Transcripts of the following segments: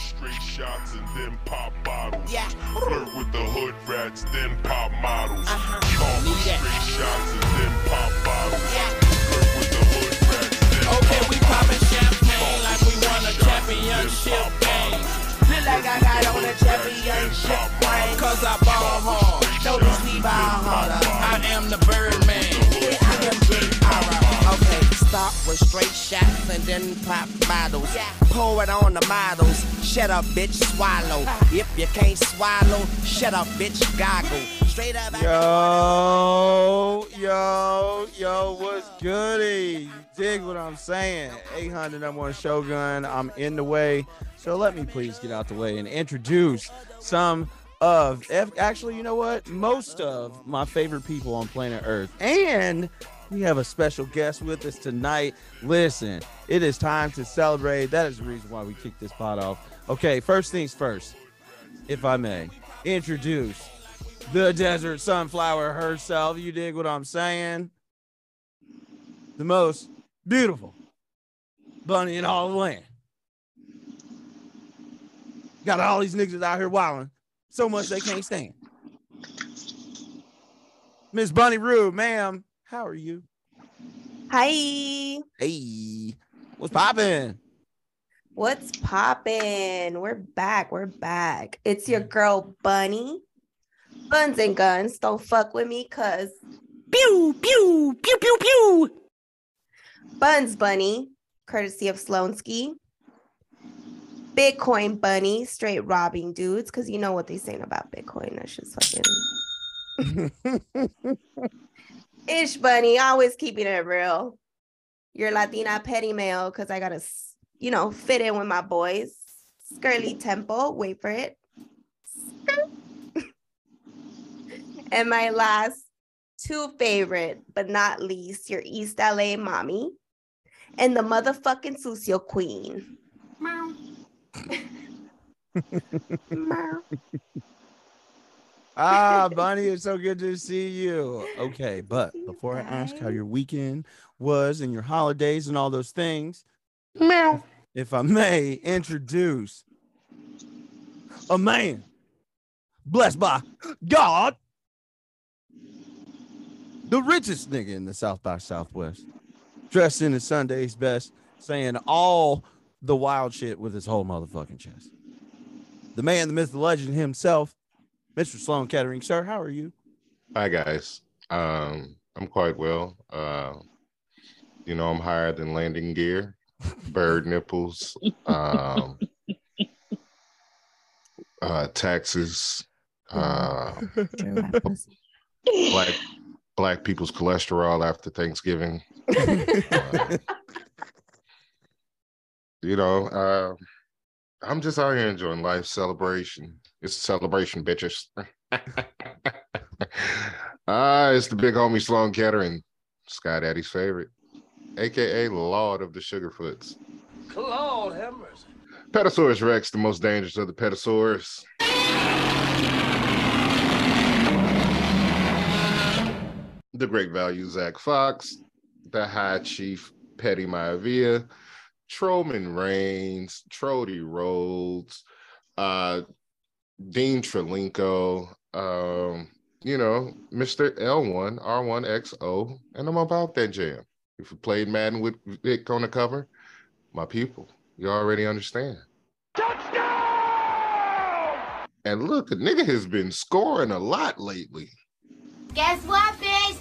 straight shots and then pop bottles. Yeah. Flirt with the hood rats, then pop models. Uh-huh. Talk Need with that. straight shots and then pop bottles. Yeah. Flirt with the hood rats, then Okay, pop we poppin' champagne like we won a championship game. Feel like I got on a championship ring. Cause I ball hard. Notice we ball harder. I am the Birdman. Yeah, I am big. Okay, start with straight shots and then pop bottles. Pour it on the models. Shut up, bitch, swallow. If you can't swallow, shut up, bitch, goggle. Straight up. Yo, yo, yo, what's goody? You dig what I'm saying? 800 number one Shogun. I'm in the way. So let me please get out the way and introduce some of, actually, you know what? Most of my favorite people on planet Earth. And we have a special guest with us tonight. Listen, it is time to celebrate. That is the reason why we kicked this pot off. Okay, first things first, if I may, introduce the desert sunflower herself. You dig what I'm saying? The most beautiful bunny in all the land. Got all these niggas out here wilding so much they can't stand. Miss Bunny Rue, ma'am, how are you? Hi, Hey, what's poppin'? What's poppin'? We're back. We're back. It's your girl Bunny. Buns and guns. Don't fuck with me, cause pew pew pew pew pew. Buns Bunny, courtesy of Sloanski. Bitcoin Bunny, straight robbing dudes, cause you know what they saying about Bitcoin. That's just fucking Ish Bunny, always keeping it real. Your Latina petty male, because I gotta, s- you know, fit in with my boys. Skirly Temple, wait for it. and my last two favorite, but not least, your East LA mommy and the motherfucking Sucio queen. Meow. Meow. ah, Bunny, it's so good to see you. Okay, but before I ask how your weekend was and your holidays and all those things, Meow. if I may introduce a man blessed by God, the richest nigga in the South by Southwest, dressed in his Sunday's best, saying all the wild shit with his whole motherfucking chest. The man, the myth, the legend himself, Mr. Sloan Kettering. Sir, how are you? Hi guys. Um, I'm quite well. Uh, you know, I'm higher than landing gear, bird nipples, um, uh, taxes, uh, black black people's cholesterol after Thanksgiving. Uh, you know, uh, I'm just out here enjoying life celebration. It's a celebration, bitches. Ah, it's the big homie Sloan Kettering, Sky Daddy's favorite, aka Lord of the Sugarfoots. Have mercy. Petasaurus Rex, the most dangerous of the Petasaurs. The great value Zach Fox, the High Chief Petty Maivia, Trollman Reigns, Trody Rhodes, uh, Dean Trelinko, um, you know, Mr. L1, R1XO, and I'm about that jam. If you played Madden with Vick on the cover, my people, you already understand. And look, the nigga has been scoring a lot lately. Guess what, bitch?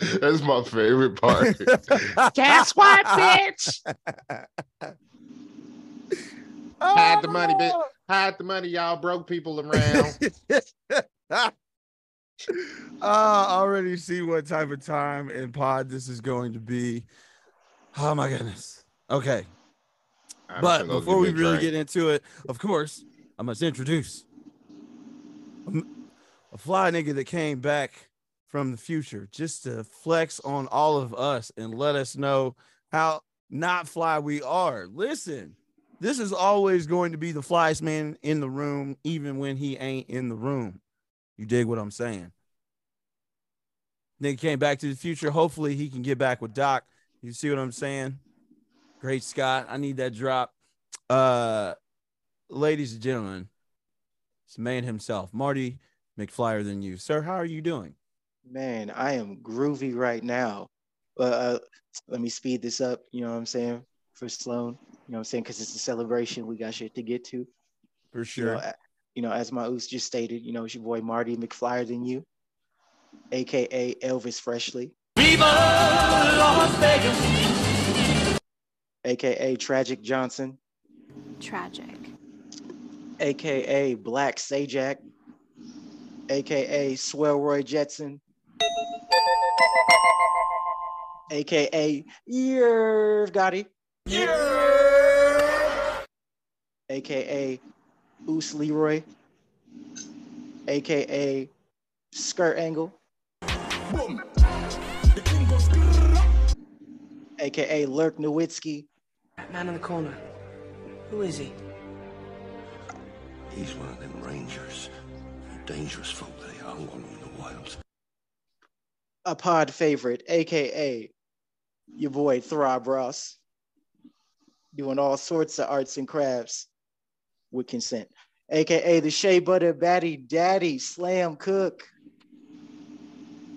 That's my favorite part. Guess what, bitch? Hide the money, bitch. Hide the money, y'all broke people around. uh, already see what type of time and pod this is going to be. Oh my goodness. Okay. I'm But before we a really drink. get into it, of course, I must introduce a fly nigga that came back from the future just to flex on all of us and let us know how not fly we are. Listen, this is always going to be the flyest man in the room, even when he ain't in the room. You dig what I'm saying? Nigga came back to the future. Hopefully, he can get back with Doc You see what I'm saying? Great Scott. I need that drop. Uh ladies and gentlemen, it's man himself, Marty McFlyer than you. Sir, how are you doing? Man, I am groovy right now. Uh, let me speed this up. You know what I'm saying? For Sloan, you know what I'm saying? Because it's a celebration. We got shit to get to. For You sure. know, a- you know, as my Oos just stated, you know, it's your boy Marty McFlyer than you, aka Elvis Freshly, aka Tragic Johnson, Tragic. aka Black Sajak, aka Swell Roy Jetson, aka Yerv Gotti, aka Oos Leroy, aka Skirt Angle, aka Lurk Nowitzki, That man in the corner. Who is he? He's one of them rangers. Dangerous folk they are alone in the wilds. a pod favorite, aka your boy Throb Ross, doing all sorts of arts and crafts with consent, aka the Shea Butter Batty Daddy Slam Cook,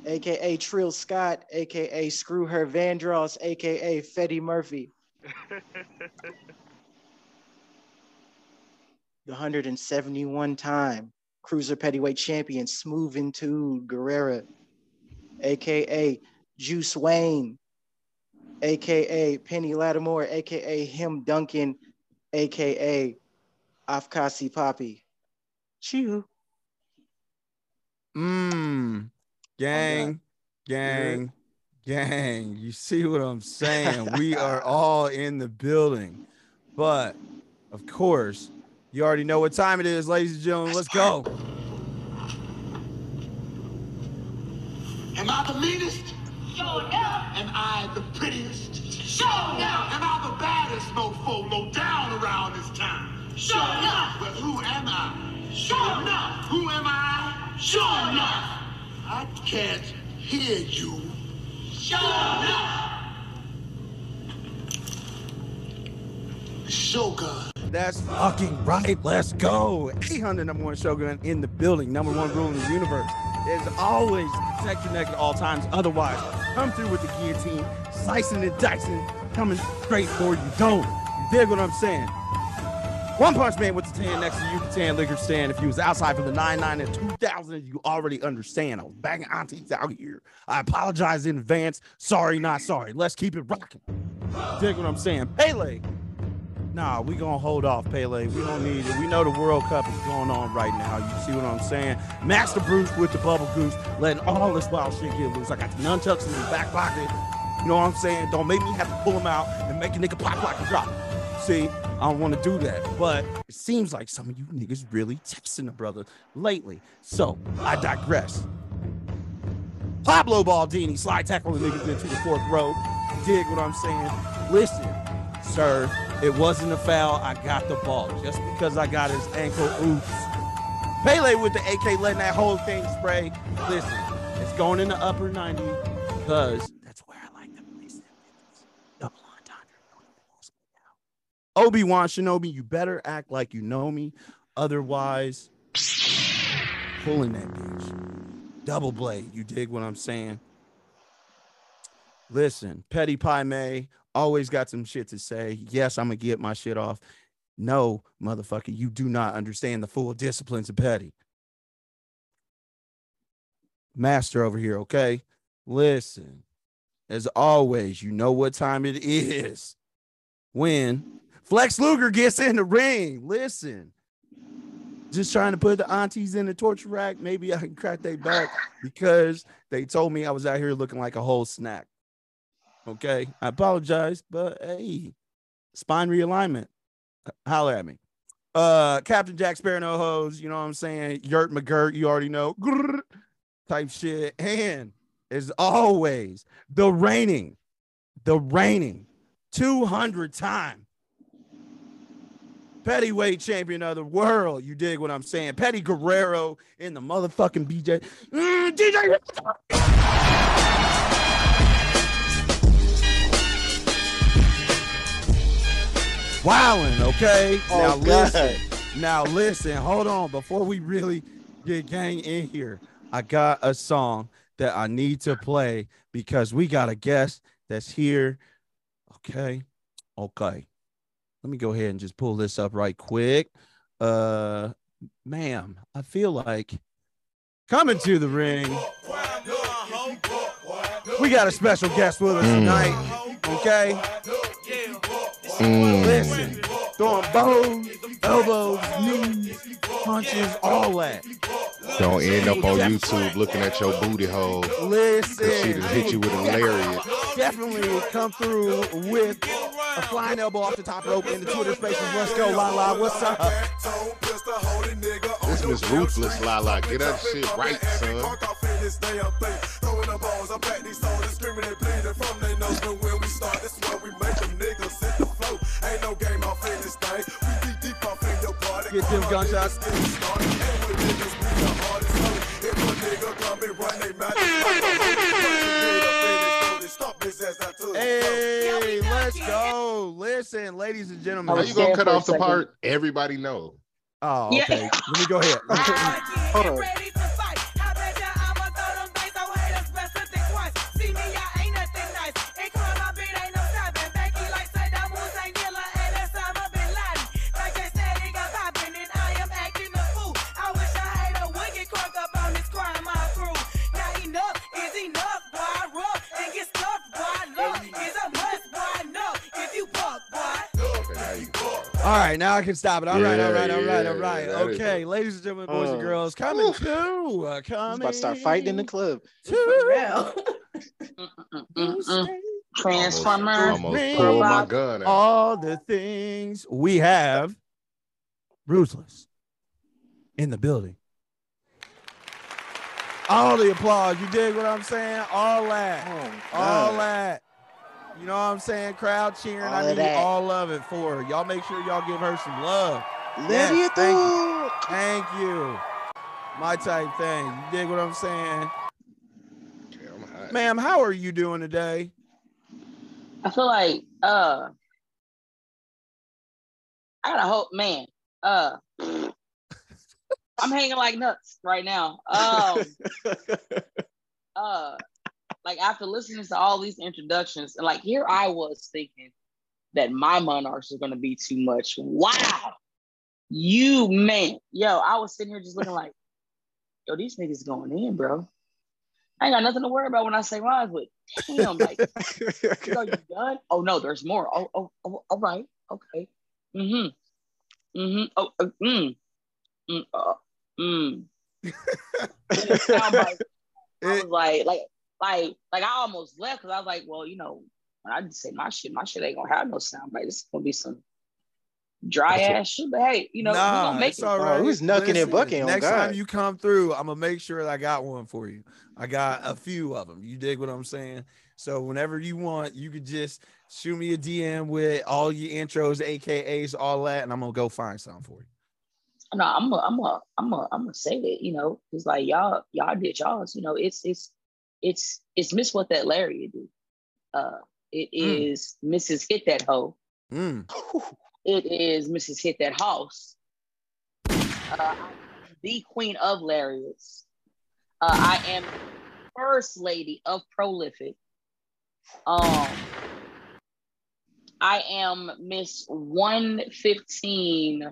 aka Trill Scott, aka Screw Her Vandross, aka Fetty Murphy. the 171 time cruiser pettyweight champion Smooth into Guerrera, aka Juice Wayne, aka Penny Lattimore, aka Him Duncan, aka Afkasi Poppy. Chew. Mmm. Gang, gang, gang. You see what I'm saying? we are all in the building. But of course, you already know what time it is, ladies and gentlemen. Let's go. Am I the meanest? Sure enough. Am I the prettiest? Sure enough. Am I the baddest mofo low down around this town? Sure enough. Well, who am I? Sure enough. Who am I? Sure enough. I can't hear you. Sure enough. Shogun. That's fucking right. Let's go. 800 number one Shogun in the building. Number one rule in the universe is always protect your neck at all times. Otherwise, come through with the guillotine, slicing and dicing, coming straight for you. Don't. You dig what I'm saying? One Punch Man with the 10 next to you, the 10 liquor stand. If you was outside from the 99 and 2000, you already understand. I was banging aunties out here. I apologize in advance. Sorry, not sorry. Let's keep it rocking. Dig what I'm saying? Pele. Nah, we gonna hold off, Pele. We don't need it. We know the World Cup is going on right now. You see what I'm saying? Master Bruce with the bubble goose, letting all this wild shit get loose. I got the nunchucks in the back pocket. You know what I'm saying? Don't make me have to pull them out and make a nigga pop like a drop. See, I don't want to do that, but it seems like some of you niggas really texting a brother lately. So I digress. Pablo Baldini slide tackle the niggas into the fourth row. Dig what I'm saying? Listen, sir, it wasn't a foul. I got the ball. Just because I got his ankle, oops. Pele with the AK letting that whole thing spray. Listen, it's going in the upper 90 because that's where I like to place them niggas. Double entendre. Obi-Wan Shinobi, you better act like you know me. Otherwise, pulling that bitch. Double blade. You dig what I'm saying? Listen, Petty Pie May always got some shit to say. Yes, I'm gonna get my shit off. No, motherfucker, you do not understand the full disciplines of Petty. Master over here, okay? Listen, as always, you know what time it is when Flex Luger gets in the ring. Listen, just trying to put the aunties in the torture rack. Maybe I can crack their back because they told me I was out here looking like a whole snack. Okay, I apologize, but hey, spine realignment. Holler at me. Uh, Captain Jack Sparrow, no hose. You know what I'm saying? Yurt McGirt, you already know. Type shit. And as always, the reigning, the reigning 200 time Pettyweight champion of the world. You dig what I'm saying? Petty Guerrero in the motherfucking BJ. Mm, DJ. wilding, okay? Oh, now listen. Now listen. Hold on. Before we really get gang in here, I got a song that I need to play because we got a guest that's here. Okay. Okay. Let me go ahead and just pull this up right quick. Uh, ma'am, I feel like coming to the ring. We got a special guest with us Mm. tonight. Okay. Mm. Listen, throwing bows, elbows, knees, punches, all that. Don't end up on YouTube looking at your booty hole. Cause she Listen, just hit you with a lariat. Definitely come through with a flying elbow off the top rope in the Twitter spaces. Let's go, La La. What's up? This Miss Ruthless La La. Get that shit right, son. Get them gunshots. Hey, let's go. Listen, ladies and gentlemen. How you gonna cut off the part everybody know? Oh, Yeah. okay. Let me go ahead. Hold on. All right, now I can stop it. All right, all Yeah, right, all right, all yeah, right. that is Okay, ladies and gentlemen, boys and Uh, girls, coming to uh, He's coming. about to start fighting in the club. For real. Mm-mm-mm. Transformer. almost Ring. pulled my gun out. all the things we have ruthless in the building. All the applause. You dig what I'm saying? All that. Oh, All that. You know what I'm saying? Crowd cheering. All I need that. all of it for her. Y'all make sure y'all give her some love. Let Yes, it thank go. Thank you. My type thing. You dig what I'm saying? Yeah, Ma'am, how are you doing today? I feel like uh I gotta hope man. Uh I'm hanging like nuts right now. Um uh like after listening to all these introductions, and like here I was thinking that my monarchs was gonna be too much. Wow. You man, yo, I was sitting here just looking like, yo, these niggas going in, bro. I ain't got nothing to worry about when I say mine, but damn, like Yo, you done? Oh no, there's more. Oh, oh, oh all right. Okay. Mm-hmm. Mm-hmm. Oh, uh, mm. Mm. Uh, mm. I was like, like, like, like, I almost left because I was like, well, you know, when I just say my shit, my shit ain't gonna have no soundbite. This is gonna be some dry ass shit. But hey, you know, nah, gonna make it's it. all Oh, who's knucking and bucking Next God? time you come through, I'm gonna make sure that I got one for you. I got a few of them. You dig what I'm saying? So whenever you want, you could just shoot me a DM with all your intros, AKAs, all that, and I'm gonna go find something for you. no, I'm a, I'm a, I'm a, I'm gonna say it. You know, it's like y'all, y'all did y'all's. You know, it's, it's, it's, it's miss what that Larry do. Uh, it Mm. Mrs. Hit That Hoe. Mm. It is Mrs. Hit That House. Uh, the Queen of Lariats. Uh, I am First Lady of Prolific. Um, I am Miss 115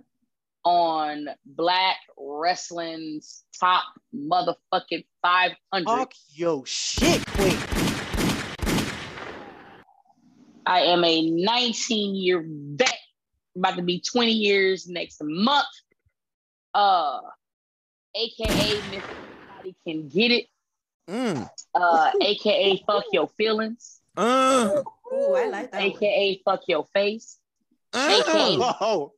on Black Wrestling's top motherfucking 500. Talk your shit, queen. I am a 19 year vet, about to be 20 years next month. Uh, AKA Miss Everybody Can Get It. Mm. Uh, AKA Fuck Your Feelings. Uh, Ooh, I like that one. AKA Fuck Your Face. uh. AKA Oh,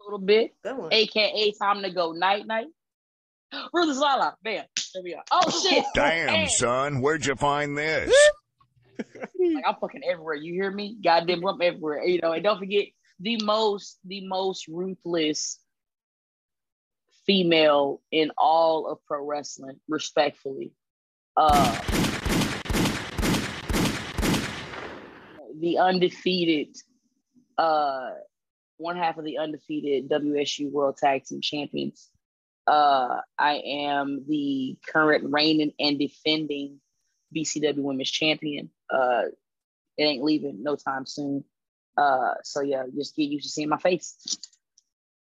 a little bit. AKA Time to Go Night Night. Ruthless Lala. Bam. There we are. Oh shit. Damn, And, son, where'd you find this? Like I'm fucking everywhere. You hear me? Goddamn, I'm everywhere. You know, and don't forget the most, the most ruthless female in all of pro wrestling, respectfully. Uh the undefeated uh one half of the undefeated WSU World Tag Team Champions. Uh, I am the current reigning and defending BCW Women's Champion. Uh, it ain't leaving no time soon. Uh, so yeah, just get used to seeing my face.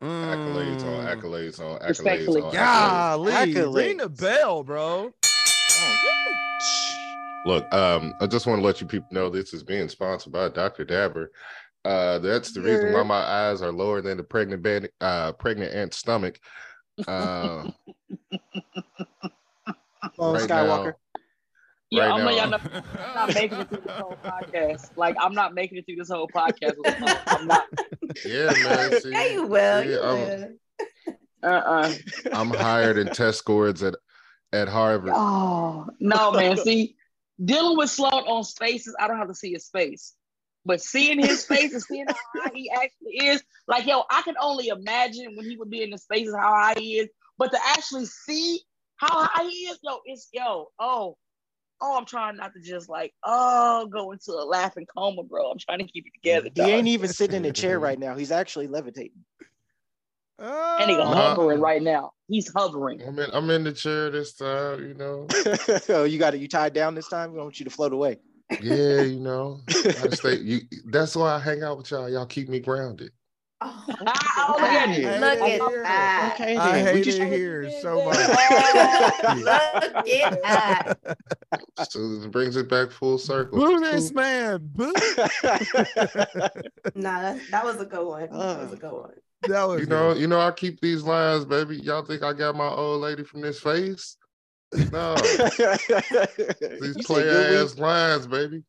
Accolades on accolades on accolades on accolades. Golly, Accolades. ring the bell, bro. Look, um, I just want to let you people know this is being sponsored by Dr. Dabber. Uh, that's the reason why my eyes are lower than the pregnant ban- uh pregnant ant's stomach. Uh, Oh, right Skywalker. Yeah, Right I'm not, now. not, I'm not making it through this whole podcast. Like I'm not making it through this whole podcast. With a phone. I'm not. yeah, man. See, Yeah, you will. see, you I'm, will. Uh-uh. I'm higher than test scores at at Harvard. Oh no, man. See, dealing with Sloan on spaces, I don't have to see his face. But seeing his face and seeing how high he actually is, like yo, I can only imagine when he would be in the spaces how high he is. But to actually see how high he is, yo, it's yo, oh, oh, I'm trying not to just like, oh, go into a laughing coma, bro. I'm trying to keep it together. He ain't even sitting in a chair right now. He's actually levitating. And he Uh-huh. hovering right now. He's hovering. I'm in, I'm in the chair this time, you know. oh, you got it. You tied down this time. We don't want you to float away. Yeah, you know. Gotta stay, you, that's why I hang out with y'all. Y'all keep me grounded. Oh, Oh, look at Hey, you. look at here. that. Okay, I then. We hate just it here so much. Oh, look at that. So this brings it back full circle. Boo this man. Boo. Nah, that, that was a good one. That was a good one. That was You know, good. you know, I keep these lines, baby. Y'all think I got my old lady from this face? No, these You said player good ass lines, baby.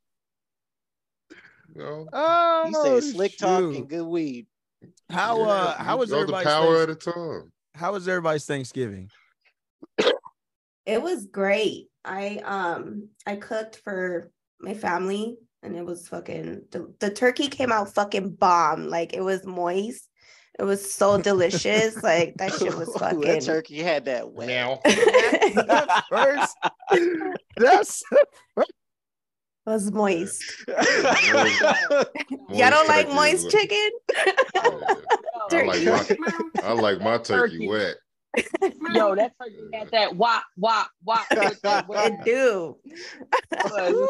You know, Oh, weed. You said slick talk and good weed. How Yeah, uh how was know the everybody's power of thanks- the tongue? how was everybody's Thanksgiving? It was great. I um I cooked for my family and it was fucking the, the turkey came out fucking bomb. Like it was moist. It was so delicious. Like that shit was Ooh, fucking that turkey had that wet. Now, That's first. That's was moist. Moist Y'all don't like turkey moist is- chicken? I like my, I like my turkey, Turkey. wet. Yo, that turkey had that wop, wop, wop. with It do.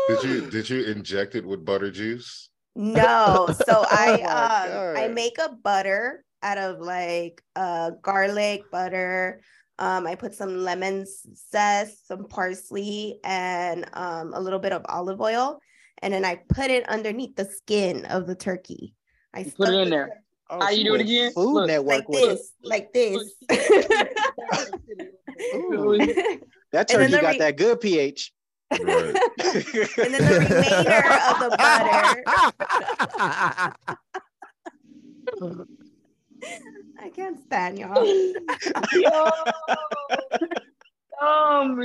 Did you did you inject it with butter juice? No, so I Oh um I make a butter out of like uh garlic butter. Um, I put some lemon zest, some parsley, and um a little bit of olive oil, and then I put it underneath the skin of the turkey. I put it in there. tur- Oh, How you she do it again? Food Look, Network like with it. this, like this. Ooh, that turkey the got re- that good pH. Right. and then the remainder of the butter. I can't stand y'all. Yo. Um,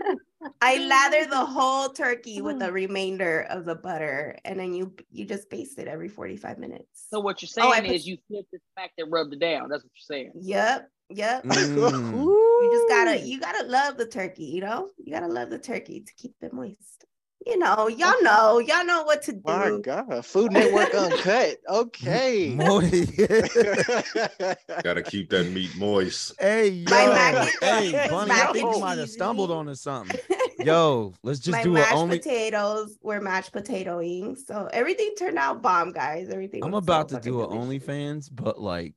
I lather the whole turkey with the remainder of the butter, and then you you just baste it every 45 minutes. so what you're Oh, I saying put- is you flip it back and rub it down. That's what you're saying. Yep, yep. Mm. You just gotta you gotta love the turkey, you know? You gotta love the turkey to keep it moist. You know, y'all know, y'all know what to do. My. God, Food Network uncut. Okay. Gotta keep that meat moist. hey yo, mac hey my Bunny, I think and you might have stumbled meat. onto something. Yo, let's just My do it mashed only. potatoes were mashed potatoing. So everything turned out bomb, guys. Everything I'm about so to do fucking an delicious. OnlyFans, but like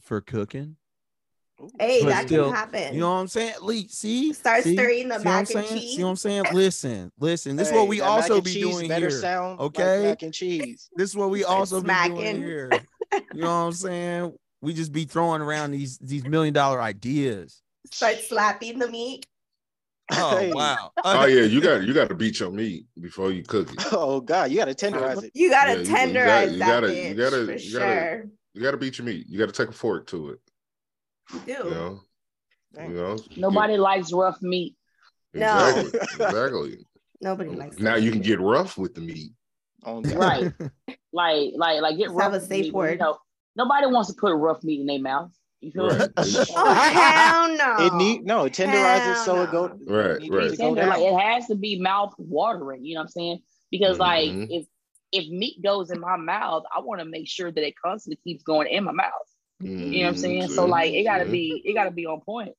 for cooking. Hey, but that still, can happen. You know what I'm saying? Lee, see, Start see? stirring the See what I'm mac and saying? cheese. See what I'm saying? Listen, listen. This is what we also be doing here. sound like okay, mac and cheese. this is what we also be doing here. You know what I'm saying? We just be throwing around these these million dollar ideas. Start slapping the meat. Oh wow! Oh yeah, you got you got to beat your meat before you cook it. Oh God, you gotta tenderize it. You gotta Yeah, you- you tenderize gotta- you that gotta- you gotta- you gotta- sure. You got to beat your meat. You got to take a fork to it. You do. You know. You know. Nobody likes rough meat. No. Exactly. Exactly. Nobody likes Now you can get rough with the meat. Oh, Right. like, like, like get Let's rough have a with safe meat, word. You know, nobody wants to put rough meat in their mouth. You feel Right. me? Oh hell no! It need no it tenderizes Hell so it go Right, it right. to go Tender, like it has to be mouth watering. You know what I'm saying? Because like Mhm. if if meat goes in my mouth, I want to make sure that it constantly keeps going in my mouth. You know what I'm saying? So like it gotta Mhm. be it gotta be on point.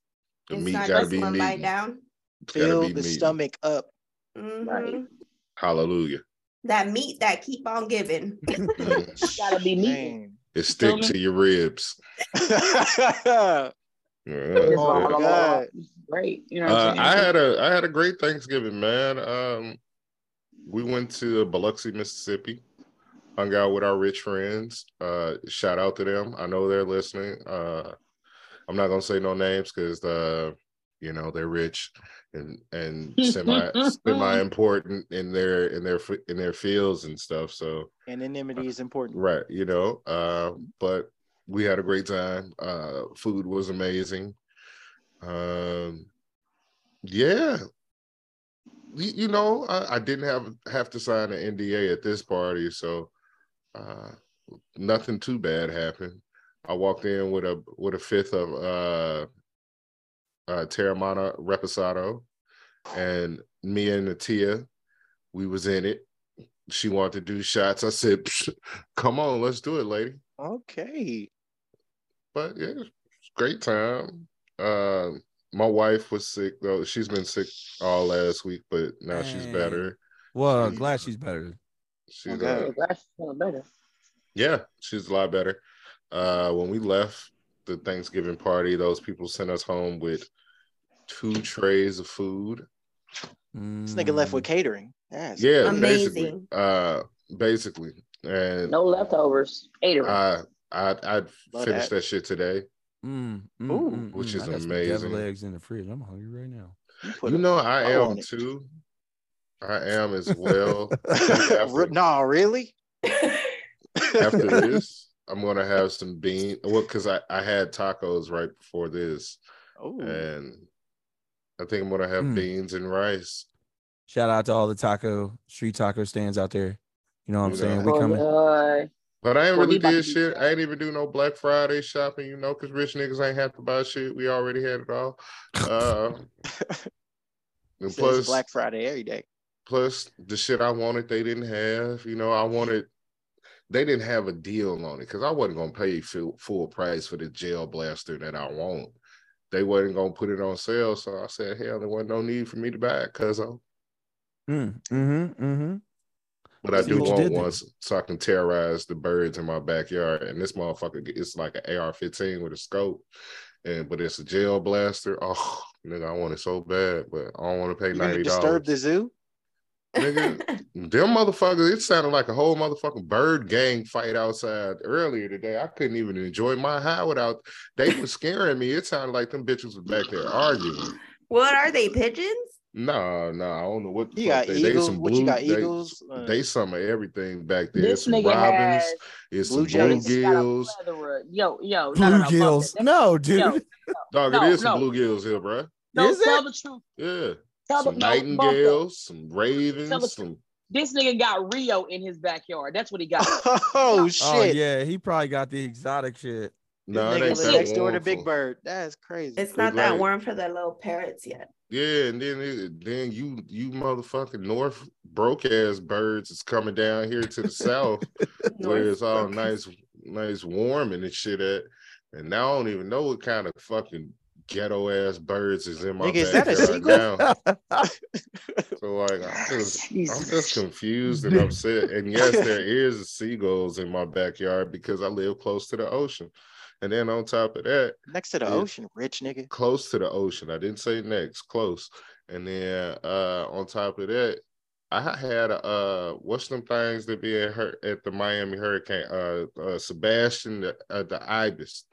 The It's meat not gotta just be one bite down. It's Fill the meat. stomach up. Mhm. Hallelujah. That meat that keep on giving. Mm. Gotta be meat. Dang. It sticks to your ribs. Yeah. Oh, God. Great. You know what Uh, I'm saying? I had a I had a great Thanksgiving, man. Um, we went to Biloxi, Mississippi, hung out with our rich friends. Uh, shout out to them. I know they're listening. Uh, I'm not gonna say no names because uh, you know they're rich and and semi semi important in their in their in their fields and stuff. So Anonymity is important. right, you know. Uh, but we had a great time. Uh, food was amazing. Um, yeah, you, you know, I, I didn't have have to sign an NDA at this party, so uh, nothing too bad happened. I walked in with a with a fifth of uh, uh, Teremana Reposado, and me and Natia, we was in it. She wanted to do shots. I said, "Psh, "Come on, let's do it, lady." Okay. But yeah, great time. Uh, my wife was sick though. She's been sick all last week, but now she's better. Well, She's- glad she's better. She's Okay. uh, Yeah, feeling better. yeah, she's a lot better. Uh, when we left the Thanksgiving party, those people sent us home with two trays of food. This nigga left with catering. That's Yeah, Amazing. basically. Uh, basically, and No leftovers. Ate it. I I I finished that. that shit today. Mm, mm, Ooh, mm, which mm. is I got some amazing. Deviled eggs in the fridge. I'm hungry right now. put You know, I am too. I am as well. After, no, really? after this, I'm gonna have some bean. Well, because I I had tacos right before this, Oh, and I think I'm gonna have Mm. beans and rice. Shout out to all the taco street taco stands out there. You know what I'm You saying? know. We coming. Boy, But I ain't really did shit. I ain't even do no Black Friday shopping, you know, because rich niggas ain't have to buy shit. We already had it all. Uh, and plus, Black Friday every day. Plus the shit I wanted, they didn't have. You know, I wanted. They didn't have a deal on it because I wasn't gonna pay full, full price for the gel blaster that I want. They wasn't gonna put it on sale, so I said, "Hell, there wasn't no need for me to buy it, cuz Mm, mm-hmm, mm-hmm. But I See do want did there. one so- so I can terrorize the birds in my backyard. And this motherfucker, it's like an AR-15 with a scope, and but it's a gel blaster. Oh, nigga, I want it so bad, but I don't want to pay You're gonna disturb the zoo? Nigga, them motherfuckers, it sounded like a whole motherfucking bird gang fight outside earlier today. I couldn't even enjoy my high without they were scaring me. It sounded like them bitches were back there arguing. what are they pigeons? No, no, I don't know what the You fuck got they, they eagles? some What you blue, got, they, eagles? Uh, they some of everything back there. This some nigga robins, has it's blue some jays. This nigga got a bluegills. plethora. Yo, yo, no, no, no, Bluegills. No, dude. Yo, Dog, No, it is some no. bluegills here, bro. No, Is tell it? the truth. Yeah. Tell Some the no, nightingales, some ravens, truth. some This nigga got Rio in his backyard. That's what he got. Oh, oh shit! Oh yeah, he probably got the exotic shit. This no, it nigga ain't that next door to Big Bird. That's crazy. It's Look not that like- warm for the little parrots yet. Yeah, and then it, then you you motherfucking North broke ass birds is coming down here to the south where it's all nice, nice warm and this shit at. And now I don't even know what kind of fucking ghetto ass birds is in my Nigga, is that a backyard sequel? now. So like I'm just I'm just confused and upset. And yes, there is seagulls in my backyard because I live close to the ocean. And then on top of that, Next to the ocean, rich nigga. close to the ocean. I didn't say next, close. And then uh on top of that, I had uh what's them things that be at her at the Miami Hurricane uh, uh Sebastian the, uh, the ibis.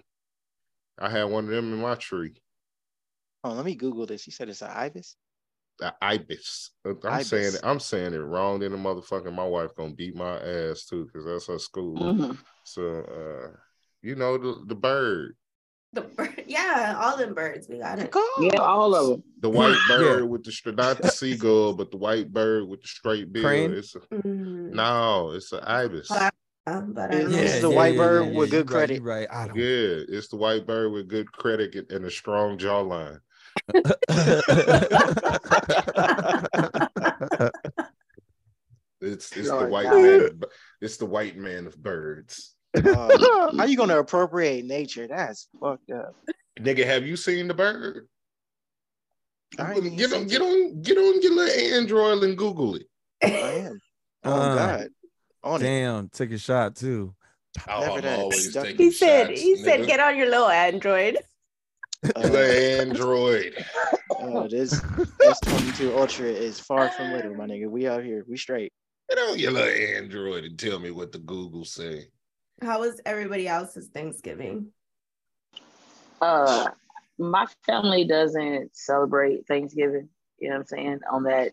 I had one of them in my tree. Oh, let me Google this. You said it's an ibis. The ibis. I'm Ibis. saying it, I'm saying it wrong. Then the motherfucking my wife gonna beat my ass too because that's her school. Mhm. So uh you know the the bird, The bird, yeah, all them birds. We got it. Yeah, all of them. the white Yeah. bird with the stra- not the seagull, but the white bird with the straight bill. Crane? It's a, Mm, no, it's an ibis. uh, but I Yeah, don't This know. is the white bird with good right, credit. you Right, I don't. Yeah, it's the white bird with good credit and a strong jawline. It's It's it's the white God. man. Of, it's the white man of birds. Uh, how you gonna appropriate nature? That's fucked up. Nigga, have you seen the bird? I ain't even Get on, get on, get on your little Android and Google it. I am. Oh Uh, God. On it. Damn, took a shot too. Oh, I'm always Duck- taking He said, shots, he said, get on your little Android. Uh, Little Android. uh, this S22 Ultra is far from little, my nigga. We out here. We straight. Get on your little Android and tell me what the Google say. How was everybody else's Thanksgiving? Uh, my family doesn't celebrate Thanksgiving. You know what I'm saying? On that,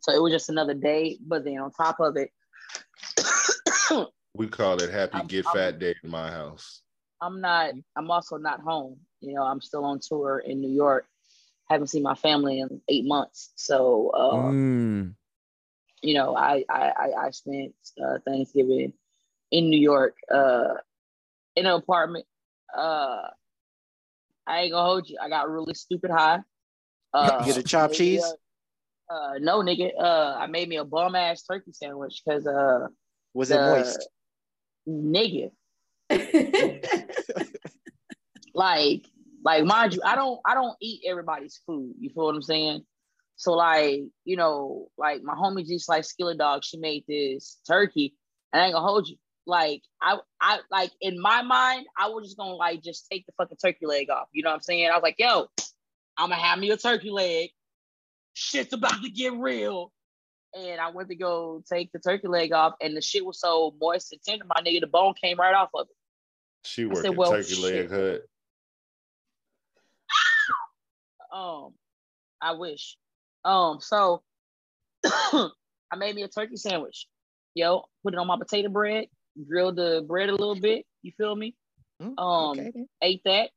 so it was just another day. But then on top of it, We call it Happy I'm- Get I'm- Fat Day in my house. I'm not. I'm also not home. You know, I'm still on tour in New York. Haven't seen my family in eight months. So, uh, Mm. you know, I I I, I spent uh, Thanksgiving in New York, uh, in an apartment. Uh, I ain't gonna hold you. I got really stupid high. Uh, You get a chopped cheese? a- uh, no, nigga. Uh, I made me a bum ass turkey sandwich because uh, Was it moist? nigga. like like mind you i don't i don't eat everybody's food you feel what i'm saying so like you know like my homie just like skillet dog she made this turkey and i ain't gonna hold you like i i like in my mind i was just gonna like just take the fucking turkey leg off you know what i'm saying i was like yo i'm gonna have me a turkey leg shit's about to get real and I went to go take the turkey leg off, and the shit was so moist and tender, my nigga, the bone came right off of it. She worked said, well, Turkey Leg shit. Hut. Um, I wish. Um, so I made me a turkey sandwich. Yo, put it on my potato bread, grilled the bread a little bit. You feel me? Mm, Um, okay ate that.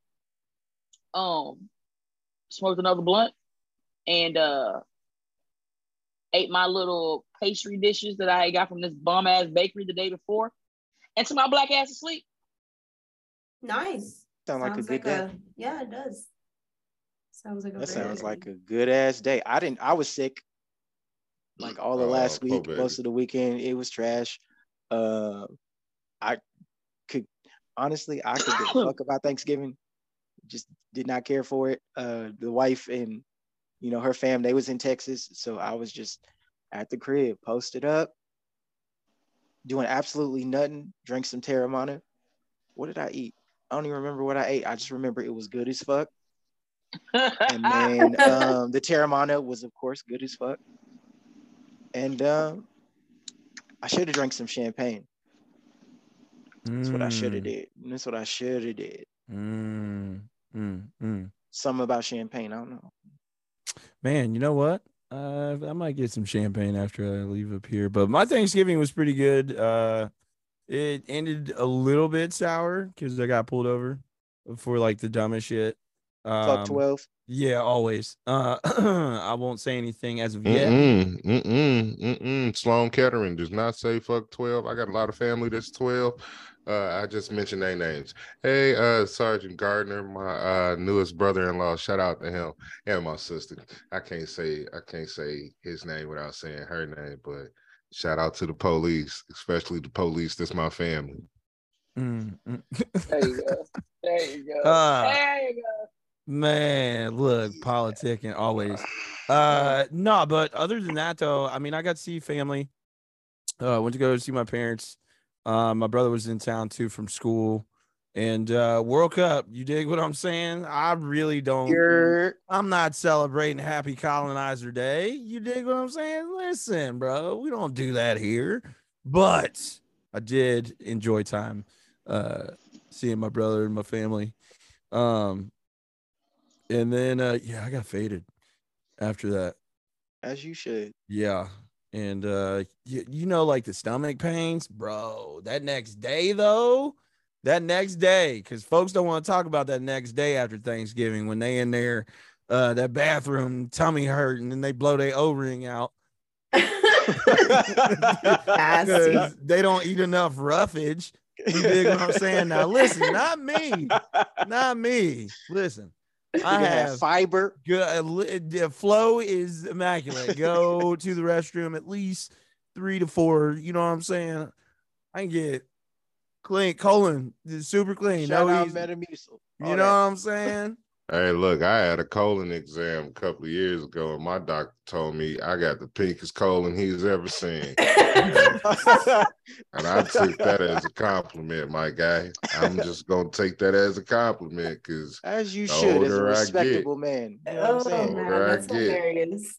Um, smoked another blunt, and uh, ate my little pastry dishes that I got from this bum ass bakery the day before, and to my black ass to sleep. nice. Sound like a Sounds good day. a- yeah, it does. Sounds like a That sounds good like a good ass day. I didn't. I was sick. Like all the Oh, last week, baby. most of the weekend, it was trash. Uh, I could honestly, I could give a fuck about Thanksgiving. Just did not care for it. Uh, the wife and you know her fam, they was in Texas, so I was just at the crib, posted up, doing absolutely nothing. Drank some Teremana. What did I eat? I don't even remember what I ate. I just remember it was good as fuck. And then um, the Teremana was, of course, good as fuck. And um, I should have drank some champagne. That's what I should have Mm, did. That's what I should have did. mm, mm, mm. Something about champagne. I don't know. Man, you know what? Uh, I might get some champagne after I leave up here. But my Thanksgiving was pretty good. Uh, it ended a little bit sour because I got pulled over for like the dumbest shit. Fuck Um, twelve. Yeah, always. Uh, I won't say anything as of yet. Mm-mm, mm-mm, mm-mm. Sloan Kettering does not say fuck 12. I got a lot of family that's 12. Uh, I just mentioned their names. Hey, uh, Sergeant Gardner, my uh, newest brother-in-law. Shout out to him and my sister. I can't say I can't say his name without saying her name, but shout out to the police, especially the police. That's my family. Mm, mm. There you go. There you go. Ah. there you go. Man, look, politicking always. Uh no, but other than that though, I mean I got to see family. Uh went to go see my parents. Uh, my brother was in town too from school. And uh World Cup, you dig what I'm saying? I really don't You're I'm not celebrating Happy Colonizer Day. You dig what I'm saying? Listen, bro, we don't do that here. But I did enjoy time uh seeing my brother and my family. Um and then uh yeah, I got faded after that. as you should. Yeah. And uh you, you know like the stomach pains, bro. That next day though, that next day cuz folks don't want to talk about that next day after Thanksgiving when they in there uh that bathroom tummy hurt and then they blow their O-ring out. Nasty. 'Cause they don't eat enough roughage. You dig what I'm saying? Now listen, not me. Not me. Listen. I have fiber. good uh, the flow is immaculate. Go to the restroom at least three to four. You know what I'm saying? I can get clean, colon, super clean. Shout no out. Metamucil. You know what I'm saying? Hey, look, I had a colon exam a couple of years ago, and my doctor told me I got the pinkest colon he's ever seen. And I took that as a compliment, my guy. I'm just gonna take that as a compliment because As you should, as a older get. respectable man. You know I'm Oh man, that's get. hilarious.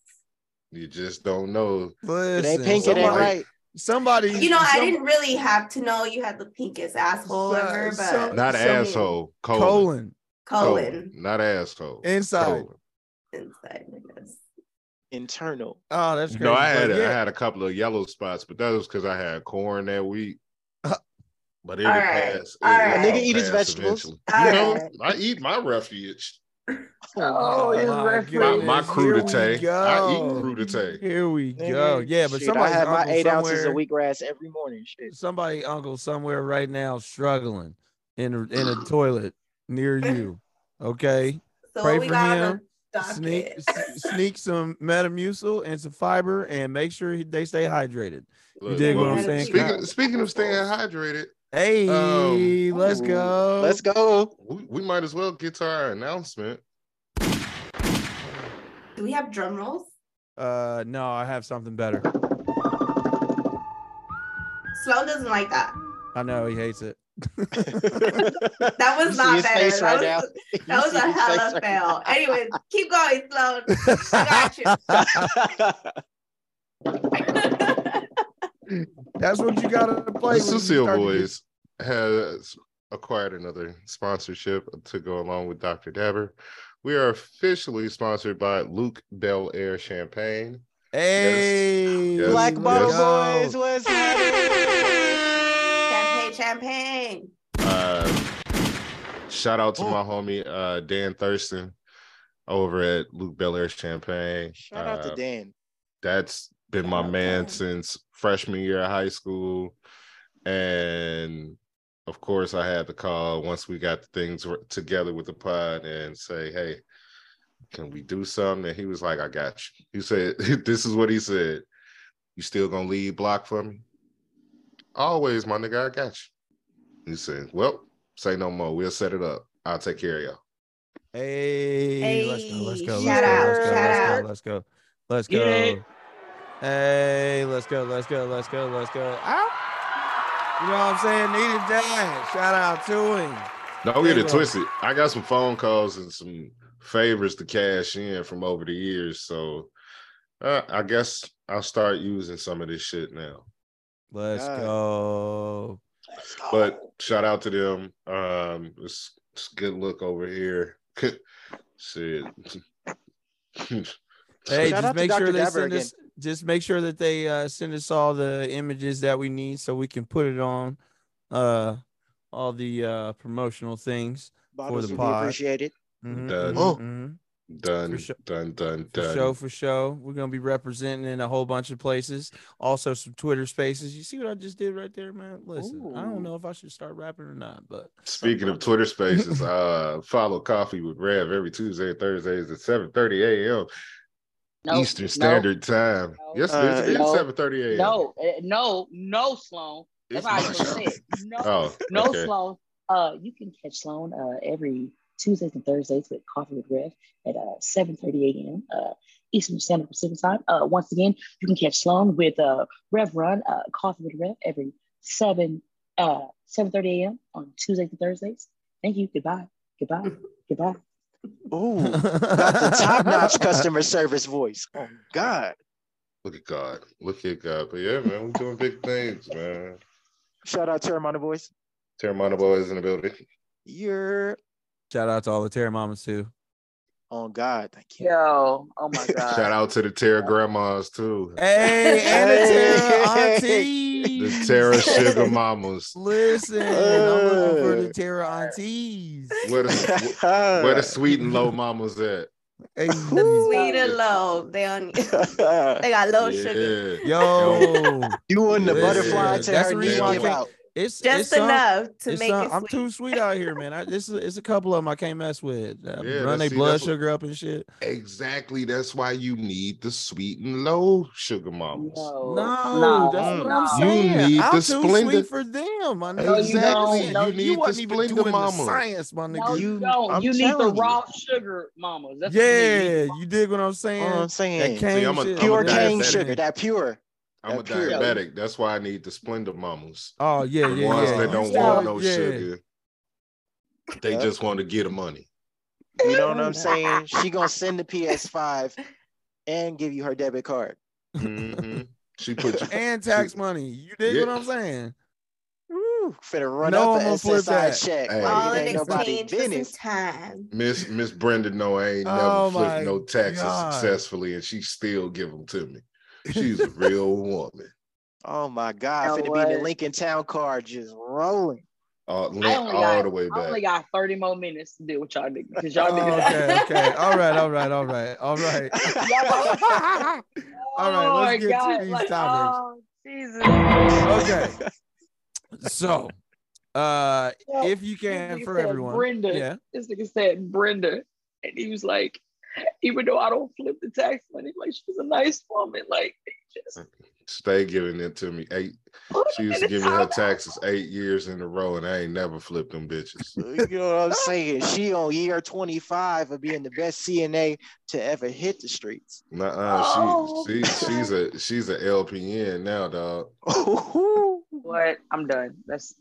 you just don't know. It Listen, ain't pink, it ain't somebody- right. Somebody, You know, I didn't really have to know you had the pinkest asshole So- ever, so- but Not So- asshole, colon. colon colon not asshole. inside. Colon. inside, I guess. Internal. Oh, that's crazy. No, I had But a, I yeah, had a couple of yellow spots, but that was because I had corn that week. But it All would right, pass. all It- right. it'll Nigga eat his vegetables. eventually. All you know, right. I eat my refuge. Oh, oh my My, reference. my here we crudité. I go. eat crudité. Here we go. Yeah, but shit, somebody I had my uncle eight ounces of wheatgrass every morning. Shit. somebody uncle somewhere right now struggling in a, in a toilet near you. Okay, So Pray for him. sneak sneak some Metamucil and some fiber, and make sure he- they stay hydrated. You Look, dig what I'm saying? Speaking, speaking of staying hydrated, Hey, Um, let's go. Let's go. we, we might as well get to our announcement. Do we have drum rolls? Uh, no, I have something better. Slow doesn't like that. I know he hates it. That was You not his better. that right was, now. that was a see his hella face right fail. Anyways, keep going, Sloan. I got you. That's what you gotta play. The when you to Boys has acquired another sponsorship to go along with Dr. Dabber. We are officially sponsored by Luc Belaire Champagne. Hey, Yes. Black Yes. Bottle go. Boys, what's happening? Champagne, champagne. Uh, shout out to Oh. my homie uh, Dan Thurston over at Luc Belaire Champagne. Shout out to Uh, Dan. That's been my Shout out man Dan. since freshman year of high school. And of course, I had to call once we got the things together with the pod and say, hey, can we do something? And he was like, I got you. He said, This is what he said. You still gonna lead block for me? Always, my nigga, I got you. He said, Well, say no more. We'll set it up. I'll take care of y'all. Hey, let's go, let's Hey, go, shout let's go, out, let's go, shout let's out. go, let's go, let's go. it. Hey, let's go, let's go, let's go, let's go. Ow. You know what I'm saying? Needed that. Shout out to him. Don't get Hey, it twisted. I got some phone calls and some favors to cash in from over the years. So uh, I guess I'll start using some of this shit now. Let's God. go. But shout out to them. Um, it's, it's good look over here. shit. Hey, Shout just out to make Dr. sure they Dabber send again. us. Just make sure that they uh, send us all the images that we need so we can put it on uh, all the uh, promotional things. Bottles the will be pod. appreciated. Mhm, Done. mhm, Oh. mhm. Done, For sure. done, done, For done. show, for show. We're gonna be representing in a whole bunch of places. Also, some Twitter spaces. You see what I just did right there, man? Listen, I don't know if I should start rapping or not, but Speaking of Twitter spaces, uh, follow Coffee with Rev every Tuesday and Thursdays at 7:30 a.m. No, Eastern no, Standard Time. No. Yes, Uh, it is no, 7:30 a.m. No, eh, no, no, Sloan. It's That's how I was gonna say it. No, Oh, no, okay. Sloan. Uh, you can catch Sloan uh every Tuesdays and Thursdays with Coffee with Rev at uh 7:30 a.m. uh Eastern Standard Pacific Time. Uh, once again, you can catch Sloan with uh Rev Run uh Coffee with Rev every seven uh 7:30 a.m. on Tuesdays and Thursdays. Thank you. Goodbye. Goodbye. Goodbye. Ooh, got the top-notch customer service voice. Oh God. Look at God. Look at God. But yeah, man, we're doing big things, man. Shout out Teremana Boys. Teremana Boys in the building. You're shout out to all the Terra Mamas too. Oh God. Thank you. Yo, oh my God. Shout out to the Terra Grandmas too. Hey, and the Terra Aunties. The Terra Sugar Mamas. Listen, I'm looking for the. Terra Aunties. Where the, where the sweet and low mamas at? Hey, Sweet and low. They on. They got low sugar. Yo, you and the Listen, butterfly that's to the her reason why I give out. It's Just it's some- enough to make some- it I'm sweet. too sweet out here, man. I, this is it's a couple of them I can't mess with. Yeah, run their blood that's what- sugar up and shit. Exactly. That's why you need the sweet and low sugar mamas. No, No, that's what I'm You saying. need I'm the too Splenda- sweet for them. I know No, you Exactly. don't. No, you you need the wasn't even Splenda doing the science, my nigga. No, you, you don't. I'm you need the telling you. raw sugar mamas. That's what you yeah, you dig what I'm saying? What I'm That saying? cane I'm a- shit. I'm Pure cane sugar, that pure. I'm a diabetic. That's why I need the Splenda mamas. Oh yeah, The yeah, ones yeah. that don't want no yeah. sugar. They Yep. just want to get the money. You know what I'm saying? She gonna send the PS5 and give you her debit card. hmm She put you and tax money. You dig Yeah. what I'm saying? Woo, finna run No, up I'm a gonna flip SSI check. Hey. like All in ain't nobody for business. time. Miss Miss Brenda. No, I ain't never Oh my flipped no taxes God. successfully, and she still give them to me. She's a real woman. Oh my God, You know finna be the? Lincoln Town car just rolling. All, I only all got, the way I only got 30 more minutes to deal with y'all niggas. Because Oh, y'all niggas. okay, okay. All right, all right, all right, all right. All right, Oh let's my get God, to these like, topics. Oh, Jesus. Okay. So, uh, Yo, if you can for everyone, Brenda. yeah. This nigga said Brenda. And he was like, even though I don't flip the tax money, like she's a nice woman. Like they just Stay giving it to me. Eight. She used to give me her taxes eight years in a row, and I ain't never flipped them bitches. You know what I'm saying? She on year 25 of being the best CNA to ever hit the streets. Oh, Nuh-uh. She, oh, she she's a she's a LPN now, dog. What? I'm done. That's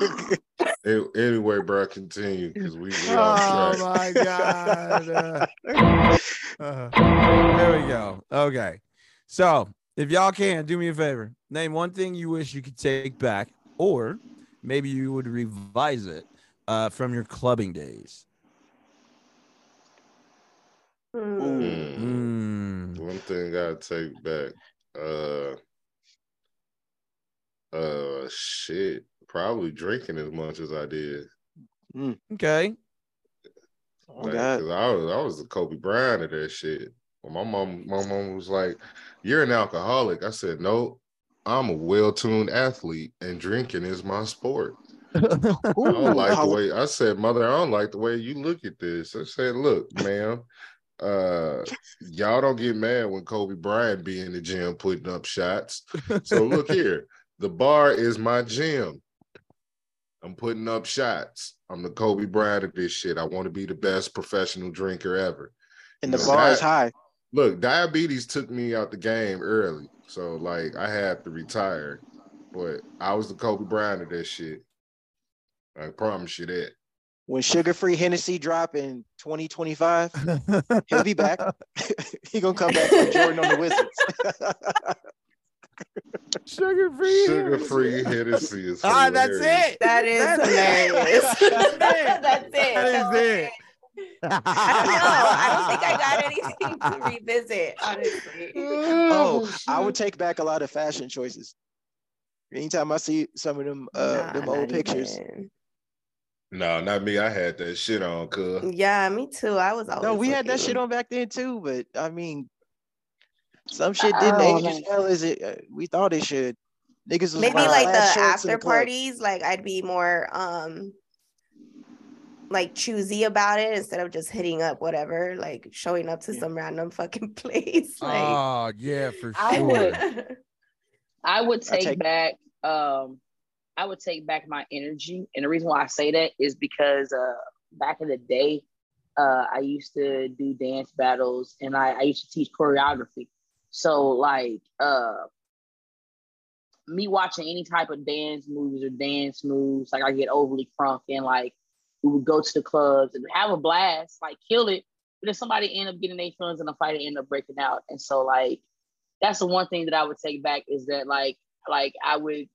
A- Anyway, bro, continue because we, we Oh my god. Uh, uh, there we go. Okay. So, if y'all can do me a favor, name one thing you wish you could take back, or maybe you would revise it uh, from your clubbing days. Mm. Mm. One thing I take back, uh, uh, shit, probably drinking as much as I did. Okay. Oh, Like, God. 'cause I was I was the Kobe Bryant of that shit. When my mom my mom was like, "You're an alcoholic." I said, "No, I'm a well-tuned athlete, and drinking is my sport." I don't like the way I said, "Mother, I don't like the way you look at this." I said, "Look, ma'am, uh, y'all don't get mad when Kobe Bryant be in the gym putting up shots. So look here, the bar is my gym. I'm putting up shots. I'm the Kobe Bryant of this shit. I want to be the best professional drinker ever. And You the know, bar is high. Look, diabetes took me out the game early, so like I had to retire. But I was the Kobe Bryant of that shit. I promise you that. When sugar-free Hennessy drop in 2025, he'll be back. he gonna come back like Jordan on the Wizards. Sugar free. Sugar free Hennessy is Ah, that's it. That is That's it. hilarious. That's it. That's it. That is it. I don't know. I don't think I got anything to revisit, honestly. oh, I would take back a lot of fashion choices. Anytime I see some of them uh Nah, them old pictures. even. No, not me. I had that shit on, cuz. Yeah, me too. I was always No, we had that shit on back then too, but I mean, some shit didn't Oh, age man. as well as it uh, we thought it should. Niggas was Maybe like the shorts in after club. parties, like I'd be more um like choosy about it instead of just hitting up whatever, like showing up to Yeah. some random fucking place. Like Oh yeah, for I sure. would. I would take, take- back um I would take back my energy. And the reason why I say that is because uh back in the day, uh I used to do dance battles and I, I used to teach choreography. So like uh me watching any type of dance moves or dance moves, like I get overly crunk and like we would go to the clubs and have a blast, like kill it. But if somebody end up getting their feelings in a fight and end up breaking out. And so like that's the one thing that I would take back is that like like I would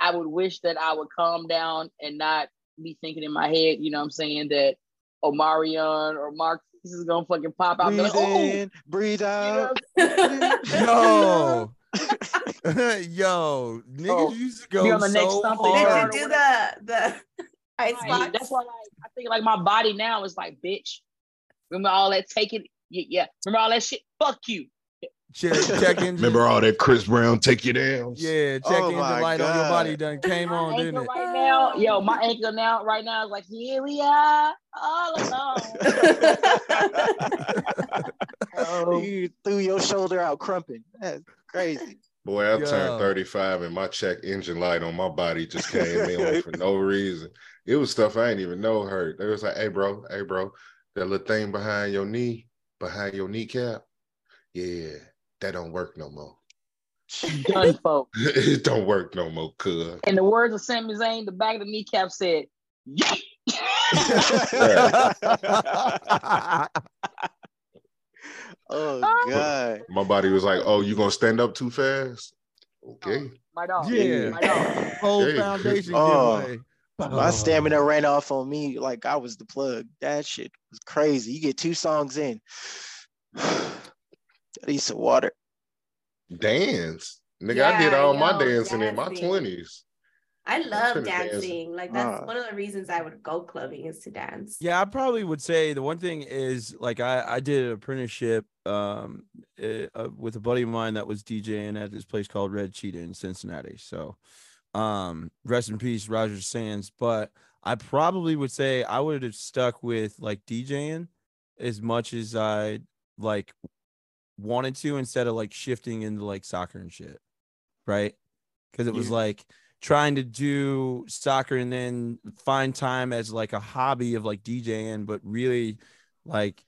I would wish that I would calm down and not be thinking in my head, you know what I'm saying, that Omarion or Mark this is gonna fucking pop out. and be Breathe like, oh, in, breathe you know out. Yo. Yo, niggas Oh, used to go on the next so something did hard. you do the the ice Right. box? That's why like, I think like my body now is like, bitch. Remember all that taking? Yeah, yeah. Remember all that shit? Fuck you. Check, check engine. Remember all that Chris Brown take you down? Yeah, check Oh engine my light on your body done came My on, didn't ankle it? right now, yo, my ankle now, right now is like, here we are, all alone. oh, You threw your shoulder out crumping. That's crazy. Boy, I Yo. turned 35 and my check engine light on my body just came in for no reason. It was stuff I didn't even know hurt. They was like, hey, bro, hey, bro, that little thing behind your knee, behind your kneecap, yeah, that don't work no more. done, folks. it don't work no more, cuz. In the words of Sami Zayn, the back of the kneecap said, "Yay!" Oh Ah. God. My body was like, oh, you gonna stand up too fast? Okay. My dog. Yeah. My dog. Whole Hey. foundation Oh. giveaway. My stamina ran off on me like I was the plug. That shit was crazy. You get two songs in. I need water. Dance. Nigga, I did Yeah, all my yo, dancing in my 20s. I love couldn't dancing. Like that's Uh. one of the reasons I would go clubbing is to dance. Yeah, I probably would say the one thing is like I I did an apprenticeship um uh, uh, with a buddy of mine that was DJing at this place called Red Cheetah in Cincinnati. So, um, rest in peace, Roger Sands. But I probably would say I would have stuck with like DJing as much as I like wanted to instead of like shifting into like soccer and shit, right? Because it was Yeah. like trying to do soccer and then find time as like a hobby of like DJing, but really like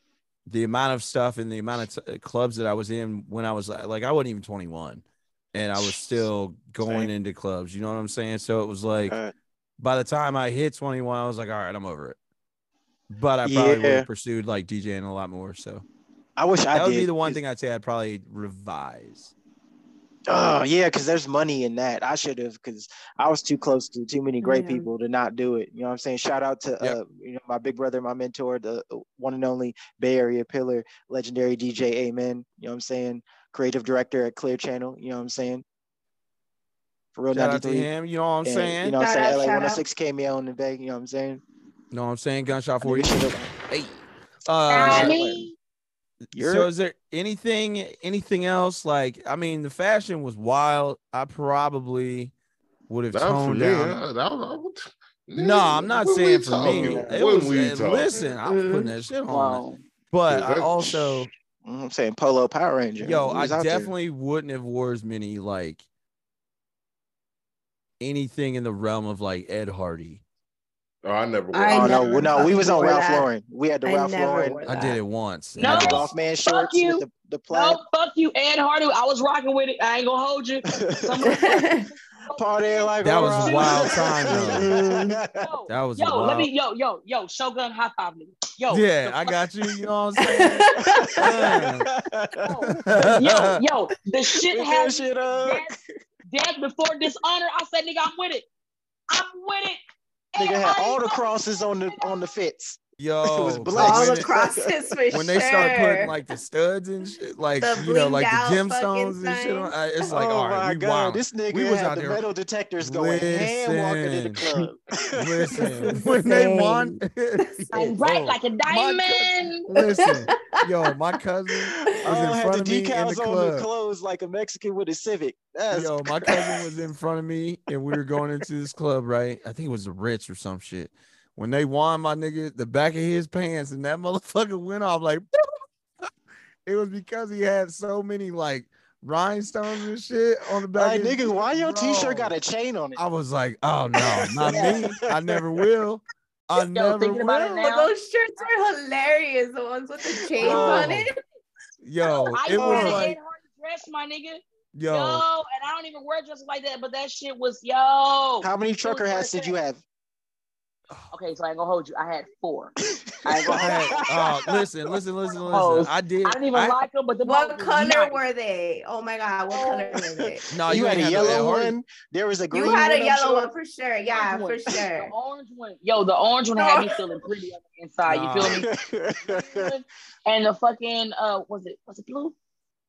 the amount of stuff and the amount of t- clubs that I was in when I was like, like I wasn't even 21 and I was still going Same. into clubs, you know what I'm saying? So it was like Uh, by the time I hit 21, I was like, all right, I'm over it. But I probably would have pursued like DJing a lot more. So I wish I that would did. be the one thing I'd say I'd probably revise. Oh yeah, because there's money in that. I should have because I was too close to too many great Yeah. people to not do it. You know what I'm saying? Shout out to Yep. uh, you know my big brother, my mentor, the uh, one and only Bay Area pillar, legendary DJ Amen. You know what I'm saying? Creative director at Clear Channel. You know what I'm saying? For real Shout out to 93. him. You know what I'm And, saying? You know what I'm saying? out, LA shout out. 106 cameo in the bag. You know what I'm saying? You know what I'm saying? Gunshot for you. Hey. Uh, Annie. You're- so is there anything anything else like I mean the fashion was wild. I probably would have That toned down. huh? That was- I No, I'm not When saying for talking? me. It When was we uh, talking? listen, I was putting that shit on. Wow. But Yeah, I also You know what I'm saying Polo Power Ranger. yo, I was out there. definitely wouldn't have wore as many like anything in the realm of like Ed Hardy. Oh, I never. I Oh no, never well, no, we was on Ralph. Lauren. We had the I Ralph Lauren. I did it once. No, the golf man shorts you. with the, the plaid. No, fuck you, Ed Hardy. I was rocking with it. I ain't gonna hold you. Some of the- Party like That was a rock. wild time, mm-hmm. Yo, That was a yo, let me, yo, yo, yo, Shogun high five me. Yo, yeah, I got you. You know what I'm saying? yo, yo, the shit has shit up. dance, dance before dishonor. I said, nigga, I'm with it. I'm with it. Nigga had all the crosses on the on the fits. Yo, It was black. All across the it- crosses for when they start putting like the studs and shit, like The you know, like the gemstones and shit. On, thing. I- it's like, oh all my we god, wild. this nigga We was had out the there- metal detectors going ham walking in the club. Listen, when they won, I'm bright like a oh, diamond. listen, yo, my cousin was Oh, in front the of me in the on the club. clothes like a Mexican with a Civic. That's Yo, my cousin was in front of me, and we were going into this club, right? I think it was the Ritz or some shit. When they won, my nigga, the back of his pants, and that motherfucker went off like. it was because he had so many like rhinestones and shit on the back. like of his- nigga, why your t-shirt got a chain on it? I was like, oh no, not me. I never will. I never thinking about it will. now- those shirts are hilarious. The ones with the chains on it. Yo, I it was had an like, Ed Hardy dress, my nigga. yo, Yo. and I don't even wear dresses like that, but that shit was yo. How many trucker hats did you have? Okay, so I ain't gonna hold you. I had four. I ain't gonna hold you. oh, listen, listen, listen, Hoes. listen. I did. I didn't even I- like them, but the What hoes was color nice. were they? Oh my god, what color were they? No, you, you, had ain't a yellow Hardy. one. There was a green You had one, a I'm yellow sure. one for sure. Yeah, Orange for one. sure. The orange one, yo, the orange one had me feeling pretty on the inside. You feel me? And the fucking uh, was it was it blue?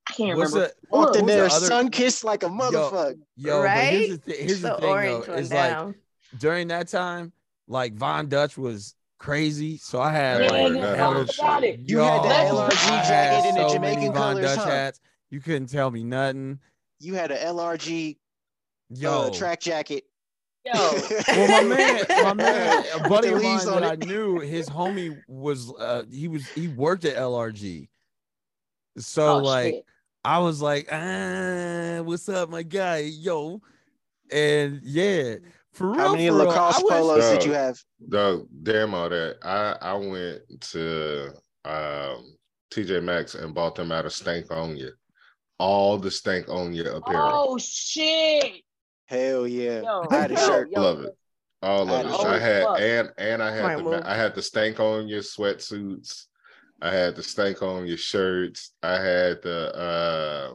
I can't What's remember. the Walked in Who's the there, other- sun kissed like a motherfucker. yo? right? here's the, thi- here's the, the thing, orange though. one Is like down. during that time, like Von Dutch was crazy, so I had Yeah, like yeah, that I shit. forgot it. You had the LRG jacket had in the Jamaican many Von colors, Dutch huh? hats. You couldn't tell me nothing. You had a LRG Yo, uh, track jacket. Yo, well, my man, my man, a buddy the of mine leaves on that I knew, his homie was uh he was he worked at LRG. So Oh, like shit. I was like, ah, what's up, my guy? Yo. And yeah, for real. How many for Lacoste I wish- polos did you have? Dog, damn all that. I I went to um TJ Maxx and bought them out of Stank On You. All the Stank On You apparel. Oh shit. Hell yeah. Yo, I had a shirt. yo. Love it. All of it. I had Fuck. and and I had Right, the well- I had the stank on your sweatsuits. I had the stank on your shirts. I had the uh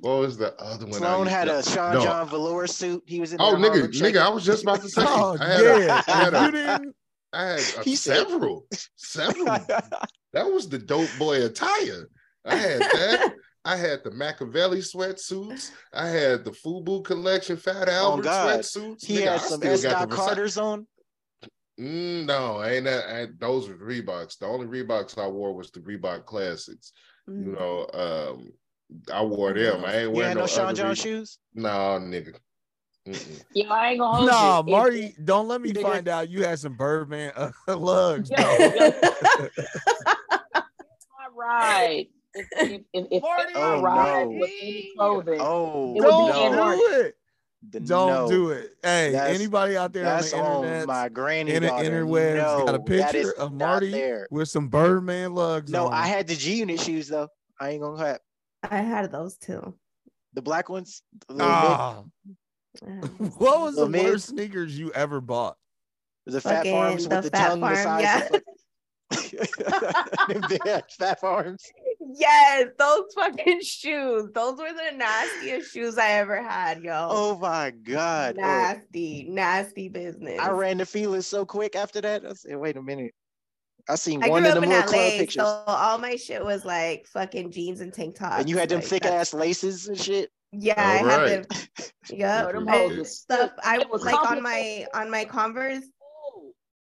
what was the other one? Sloan had to- a Sean No. John velour suit. He was in Oh nigga, Harlem Shake. nigga, I was just about to say Oh, I had yeah. a, I had you a, didn't I had a He several, several. That was the dope boy attire. I had that. I had the Makaveli sweatsuits. I had the Fubu collection Fat Albert Oh, God. sweatsuits. he Nigga, had I some still S. got Dot the Versa- Carter's on. Mm, no, ain't that ain't, those were Reeboks. The only Reeboks I wore was the Reebok Classics. Mm. You know, um, I wore them. I ain't wearing no, no Sean John shoes? No, nigga. Mm-mm. Yo, I ain't gonna hold Nah, you. Marty, don't let me Nigga. find out you had some Birdman uh, lugs. Yo, yo, my. If, if, if, if Marty. my Oh, ride no. was any clothing, Oh, It would Don't in March. do it. The- Don't no. do it. Hey, That's- anybody out there on That's the on internet, my granny in daughter. interwebs, got a picture of Marty there. with some Birdman lugs No, on. I had the G Unit shoes though. I ain't gonna have I had those too. the black ones. The little mid- Ah, what was the Little mid- worst sneakers you ever bought? the fat Fucking farms the with the Fat tongue the Farm, size yeah. of Them big ass Phat Farms. Yes, those fucking shoes. Those were the nastiest shoes I ever had, yo. Oh my god. Oh, nasty, nasty business. I ran the feelers so quick after that. I said, wait a minute. I seen I one grew of up them in little club LA, pictures. so all my shit was like fucking jeans and tank tops. and you had them like, thick that's- ass laces and shit. Yeah, I All had right. them. Yep. them Okay. and stuff. I was like on my on my Converse.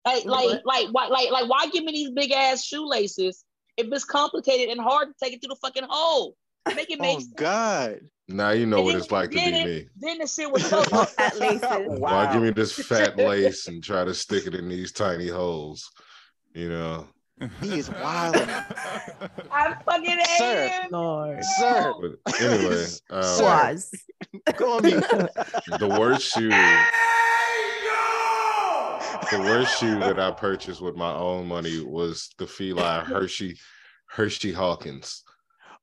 Like, like, like, why, like, like, why give me these big ass shoelaces if it's complicated and hard to take it through the fucking hole? Make it make Oh sense. God. Now you know And what it's like to be when you did me. Then the shit was so. Fat laces. Why give me this fat lace and try to stick it in these tiny holes? You know. He is wild. I'm fucking hate Sir. Lord. Sir, But anyway, um, Sir. Was. go the worst shoe. The worst shoe that I purchased with my own money was the Fila Hersey Hersey Hawkins.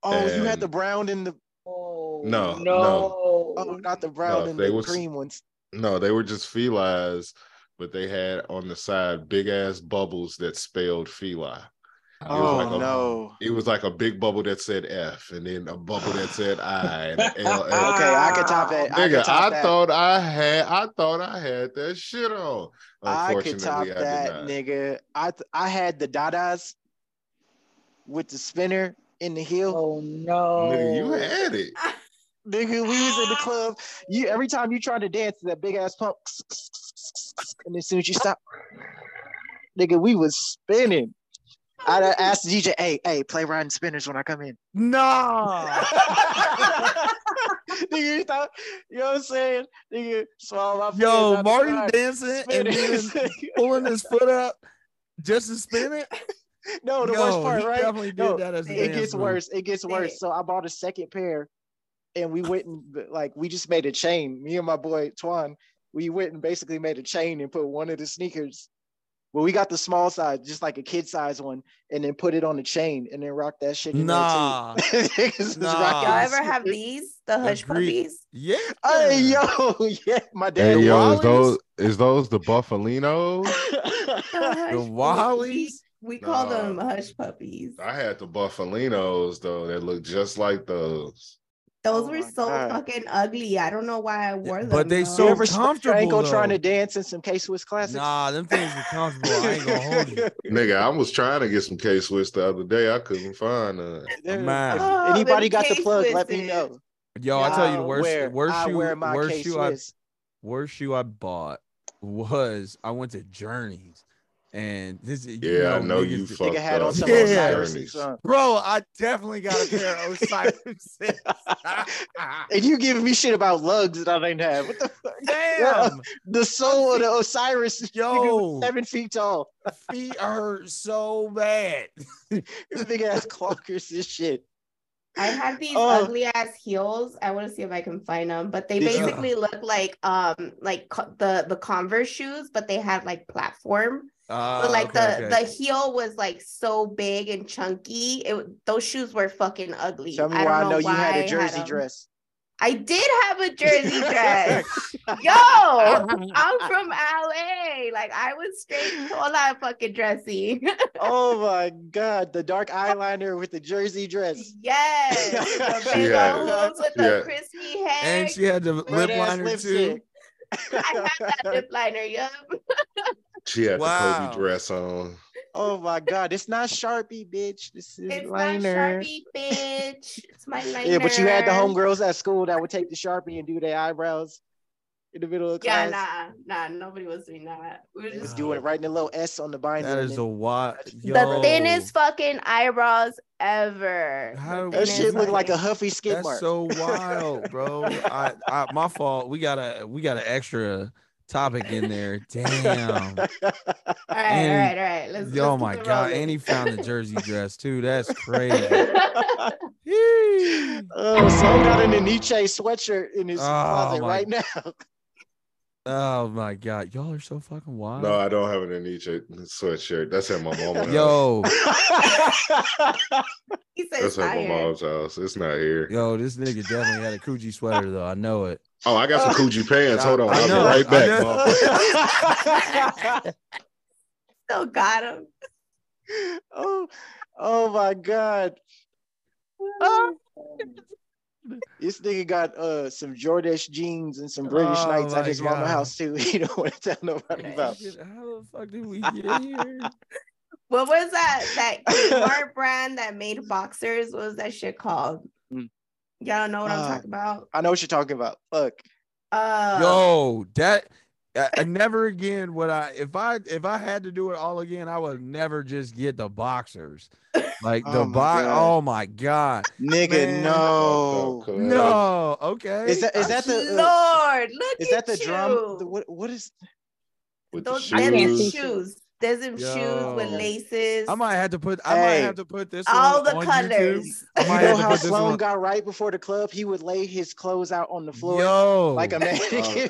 Oh, you had the brown and the Oh, No, no. oh, not the brown No, and they the was- cream ones. No, they were just felines, but they had on the side big ass bubbles that spelled Fila. Oh like a- no. It was like a big bubble that said F, and then a bubble that said I and a L. L. Okay, I could top that. I Nigga, could top I that. thought I had, I thought I had that shit on. I could top Unfortunately, I that, not. nigga. I th- I had the Dadas with the spinner in the heel. Oh no. Nigga, you had it. Nigga, we was in the club. You every time you try to dance to that big ass pump, and as soon as you stop, nigga, we was spinning. I asked the DJ, "Hey, hey, play riding spinners when I come in." Nah. nigga, you, thought, you know what I'm saying? Nigga, swallow my Yo, fingers out the Marty side, dancing and then pulling his foot up just to spin it. no, the Yo, worst part, right? definitely did No, that as it gets move. worse. It gets worse. So I bought a second pair, and we went and like we just made a chain. Me and my boy Twan, we went and basically made a chain and put one of the sneakers. Well, we got the small size, just like a kid size one, and then put it on the chain and then rock that shit. In Nah. there too. Niggas was Nah. Y'all the ever have these? The hush Agreed. puppies? Yeah. Hey yo, yeah, my dad. Hey The yo, is those is those the Buffalinos? The hush The Wallies? We, we call Nah. them hush puppies. I had the Buffalinos though that look just like those. Those Oh were so God. fucking ugly. I don't know why I wore them. But they though. so you ever comfortable, Franco trying to dance in some K Swiss classics? Nah, them things were comfortable. I ain't gonna hold you. Nigga, I was trying to get some K Swiss the other day. I couldn't find none. There- Oh, anybody them got the plug? Let me know. Yo, I tell you the worst, wear- worst shoe, worst K shoe I worst shoe I bought was I went to Journeys And this is Yeah, I know you just- fucked Nigga had on up. some Yeah. Bro, I definitely got a pair of Osiris. And you giving me shit about lugs that I didn't have. What the fuck? Damn, The soul of the Osiris Yo. seven feet tall. feet hurt so bad. Big ass clockers and shit. I have these Oh. ugly ass heels. I want to see if I can find them, but they Did you? basically look like um like co- the the Converse shoes, but they had like platform. Uh, But like okay, the okay. the heel was like so big and chunky. It those shoes were fucking ugly. Tell me I why don't I know you had why a jersey 'em. dress. I did have a jersey dress. Yo, I'm from LA. Like I was straight all that fucking dressy. Oh my god, the dark eyeliner with the jersey dress. yes, the She big had- old with she the had- crispy hair. and she had the lip liner too. I had that lip liner. Yup. She had Wow. the Kobe dress on. Oh my god, it's not Sharpie, bitch. This is It's liner. not Sharpie, bitch. It's my liner. Yeah, but you had the homegirls at school that would take the Sharpie and do their eyebrows in the middle of class. Yeah, nah, nah. Nobody was doing that. We were Just just doing it, writing a little S on the binder. That and is then- a wild. the thinnest fucking eyebrows ever. How- that shit looked like a Huffy skid That's mark. so wild, bro. I, I, my fault. We got a, we got an extra topic in there. Damn. All right, all And- right, all right. Let's. oh let's my god! rolling. And he found the jersey dress too. That's crazy. Yee. oh, Sloan got an Nietzsche sweatshirt in his Oh closet my- right now. Oh my god! Y'all are so fucking wild. No, I don't have an Anicha sweatshirt. That's at my mom's house. Yo, he said That's at my mom's house. It's not here. yo, this nigga definitely had a Coogi sweater though. I know it. Oh, I got some Coogi pants. Hold on. I I'll be right back. know. Still got him. oh, oh my god. This nigga got uh some Jordache jeans and some British Oh Knights at my his mama house too. You don't want to tell nobody about. How the fuck did we get here? What was that? That Kmart brand that made boxers. What was that shit called? Mm. Y'all know what I'm Uh, talking about. I know what you're talking about. Fuck. Uh, Yo, that I, I never again would I if I if I had to do it all again, I would never just get the boxers. Like the Oh bo- my oh my god. Nigga, Man. no. Cuz. No, okay. Is that is that the uh, Lord, look is at that the you. drum? The, what what is With the Those I can't them see shoes. shoes. There's them shoes with laces. I might have to put I might have to put this all one the on colors. YouTube. I you know how Sloan one- got right before the club? He would lay his clothes out on the floor Yo, like a mannequin.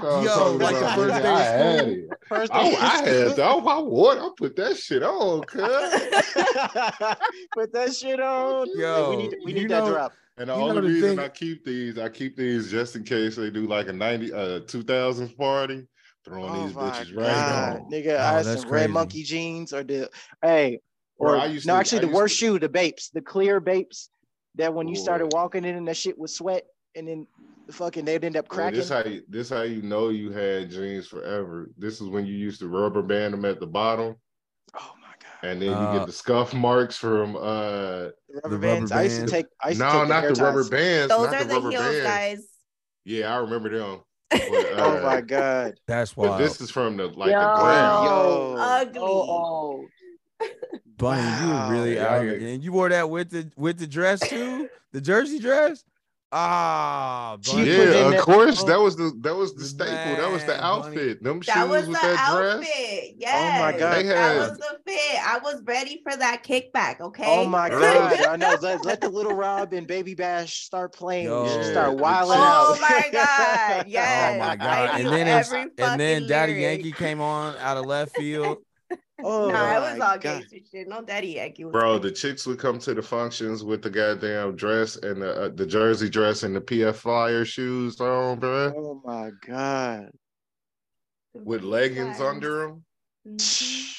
Yo, like a first day I had it. First I, day I had I, I wore it. I put that shit on, cuz. Put that shit on. Yo, we need we need that know- drop. And the You only the reason thing- I keep these, I keep these just in case they do like a 90 uh 2000s party, throwing Oh these my bitches right God, on. nigga! Oh, I had some crazy. red monkey jeans or the hey, Bro, or I used no, to- actually I the worst to- shoe, the Bapes, the clear Bapes, that when you started walking in and that shit was sweat, and then the fucking they'd end up Boy, cracking. this how you this how you know you had jeans forever. This is when you used to rubber band them at the bottom, oh my god! and then you Uh, get the scuff marks from uh The rubber the bands. rubber I used to take. I used to no, take not hair the rubber bands. Those not are the, the heels, bands. guys. Yeah, I remember them. But, Oh uh, my god! That's why this is from the like Yo. the ground. Yo. ugly. Oh, Bunny, you Wow. were really Yeah, out here. And you wore that with the with the dress too? The jersey dress? Ah, She Bunny. put in Yeah, of that- course. oh. that was the that was the staple. that was the Man, Bunny. outfit. Them That shoes was with the that outfit. dress. Yes. Oh my God. That had- was the fit. I was ready for that kickback. Okay. Oh my god! I know. Let, let the Lil Rob and Baby Bash start playing. You should Yo. start wilding Oh out. my God, yes. Oh my god. And then every and then Daddy lyric. Yankee came on out of left field. Oh nah, it was all God. gangster shit. No daddy Yankee. Bro, the chicks would come to the functions with the goddamn dress and the uh, the jersey dress and the PF Flyer shoes on, bro, Oh my god! with leggings Yes. under them. Mhm.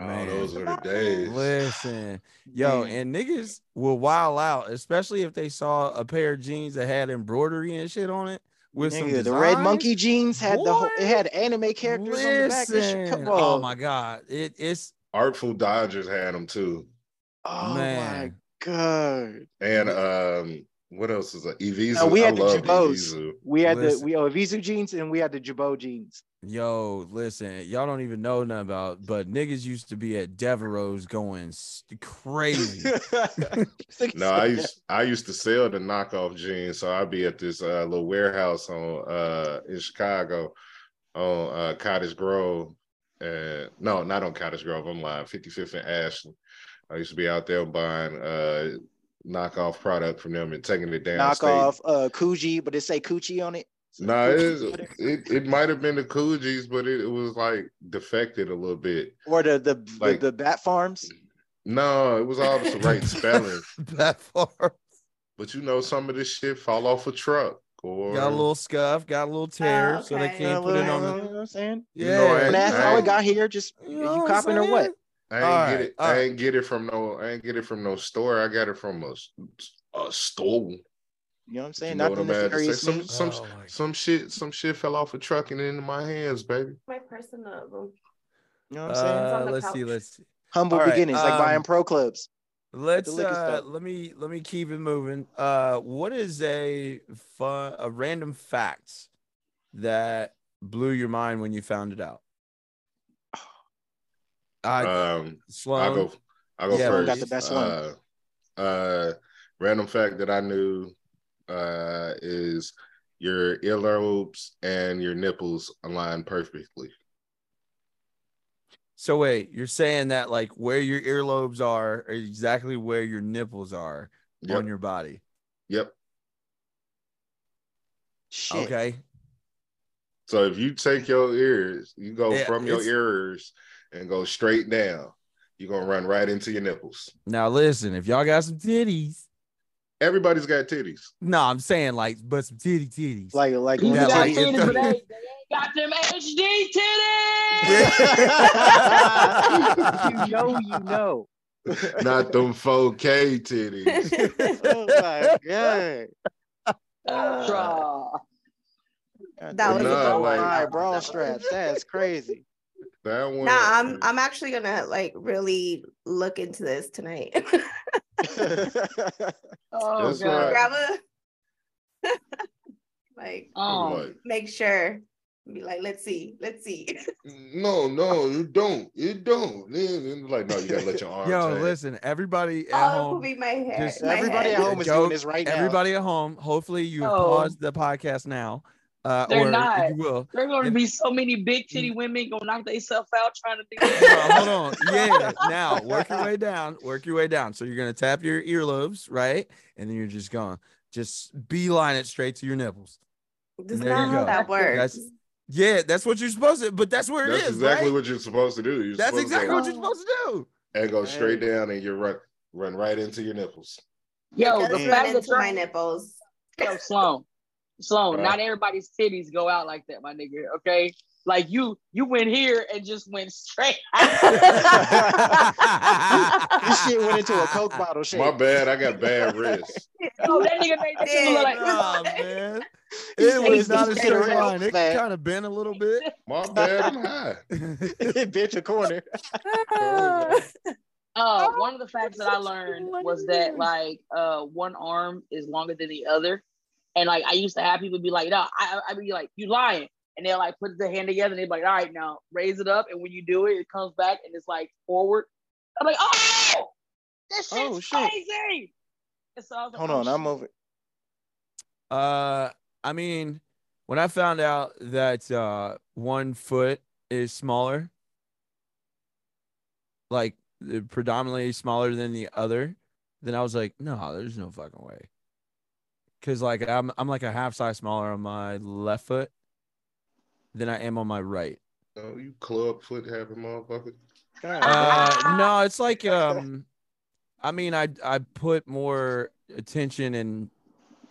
Oh, Man. those were the days. Listen, yo, Man. and niggas will wild out, especially if they saw a pair of jeans that had embroidery and shit on it with some Nigga, the red monkey jeans had the whole, it had anime characters on the back. This shit, Listen, come oh my god, it, it's Artful Dodgers had them too, Oh my god! and um, What else is that? Evisu. No, we I had the love Jabos. We had Listen. the we oh Visu jeans and we had the Jabot jeans. Yo, listen, y'all don't even know nothing about, but niggas used to be at Devereaux's going s- crazy. No, I used I used to sell the knockoff jeans, so I'd be at this uh, little warehouse on uh in Chicago on uh Cottage Grove. And no, not on Cottage Grove. I'm lying. 55th and Ashland. I used to be out there buying uh knockoff product from them and taking it down. knock off uh Coogi, but it say Coochie on it. No, it, is- it it might have been the Coogis, but it, it was like defected a little bit. Or the the, Like- the the Bat Farms. No, it was all the right spelling. that far. But you know, some of this shit fall off a truck or Got a little scuff, got a little tear, so they can't put it little- on you know what I'm saying? You Yeah, know, I And that's I how it got here. Just You you, know what I'm copping or what? Saying? I ain't All get right, it. all I right. ain't get it from no. I ain't get it from no store. I got it from a, a store. You know what I'm You saying? know Not what the I'm about to say? nefarious Some some Oh some shit some shit fell off a truck and into my hands, baby. My personal room. You know what I'm saying? Uh, let's see, let's see. Humble all right, beginnings, like buying um, pro clubs. Let's uh let me let me keep it moving. Uh what is a fun a random fact that blew your mind when you found it out? I Um, Sloan. I'll go. I'll go Yeah, first. got the best one. Uh, uh, random fact that I knew uh, is your earlobes and your nipples align perfectly. So wait, you're saying that like where your earlobes are, are exactly where your nipples are Yep. on your body. Yep. Shit. Okay. So if you take your ears, you go Yeah, from your ears and go straight down, you're gonna run right into your nipples. Now listen, if y'all got some titties, Everybody's got titties. no, I'm saying like, but some titty titties. Like like You Yeah, got like, titties, if- but they, they ain't got them HD titties. you know, you know. Not them 4K titties. oh my god. Ultra. That was a Nah, good like- one. Bra straps. That's crazy. That one. Nah, I'm I'm actually gonna like really look into this tonight. Oh That's god. right. Grab a like oh. Like, make sure. Be like, let's see, let's see. no, no, you don't. You don't. And- and like, no, you gotta let your arms. Yo, hang. listen, everybody at Oh, home. be my hair. just- my Everybody head. at home is Joke, doing this right now. Everybody at home, hopefully you have Oh. paused the podcast now. Uh, They're or not. you will. There's gonna be so many big titty women gonna knock themselves out trying to do No, that. hold on. Yeah. Now work your way down. Work your way down. So you're gonna tap your earlobes, right? And then you're just gonna just beeline it straight to your nipples. That's There not you how that works. That's yeah, that's what you're supposed to, but that's where it That's is, exactly right? what you're supposed to do. You're That's supposed to exactly what you're supposed to do. and go straight down, and you run run right into your nipples. Yo, It the does Damn. run fact that into my nipples. Yo, Sloan, Sloan, Right. not everybody's titties go out like that, my nigga. Okay, like you, you went here and just went straight. This shit went into a Coke bottle shape. My bad. I got bad wrists. Yo, that nigga made that shit look like. Oh man. It was he's not a straight straight line. It fat. kind of bent a little bit. My bad. I'm high. Bitch, a corner. Uh, one of the facts that I learned was that like uh one arm is longer than the other, and like I used to have people be like, "No, I I be like, you lying," and they'll like put the hand together and they're like, "All right, now raise it up," and when you do it, it comes back and it's like forward. I'm like, "Oh, this shit's Oh, shit. crazy!" And so I was like, Hold "Oh, on, I'm shit." over. Uh, I mean, when I found out that uh one foot is smaller, like predominantly smaller than the other, then I was like, no, there's no fucking way. Cause like I'm I'm like a half size smaller on my left foot than I am on my right. Oh, you club foot having motherfucker. God, Uh, no, it's like um, I mean, I I put more attention and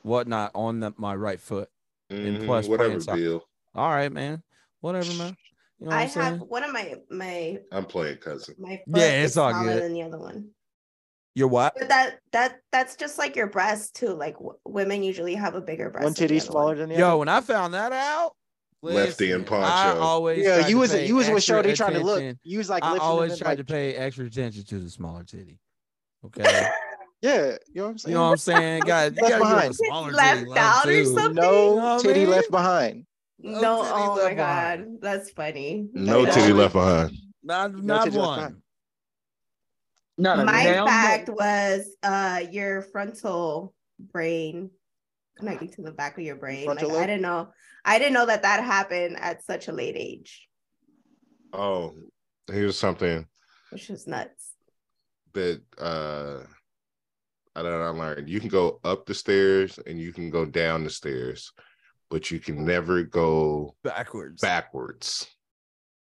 whatnot on the, my right foot. And Mhm, plus whatever, playing. Bill. All right, man. Whatever, man. You know what I I'm saying? have one of my my I'm playing cousin. my foot Yeah, it's is all good. than the other one. You're what? But that that that's just like your breast too. Like w- women usually have a bigger breast. one than titty other smaller than the other. Yo, when I found that out, Lefty and listen, I Poncho. always Yeah, you was you was with extra Shorty trying to look. You was like I lifting always them tried like, to pay extra attention to the smaller titty. Okay. Yeah, you know what I'm saying. You saying? know what I'm saying? Got Left gotta behind. smaller Left titty out or something? no You know what I titty mean? left behind. No, titty oh my left god, behind. that's funny. No Yeah. titty left behind. Not No not one. Behind. No, no, My hell no. fact was uh your frontal brain connecting to the back of your brain. Like, I didn't know. I didn't know that that happened at such a late age, Oh, here's something which is nuts. that uh I don't know, I learned. You can go up the stairs and you can go down the stairs, but you can never go Backwards. backwards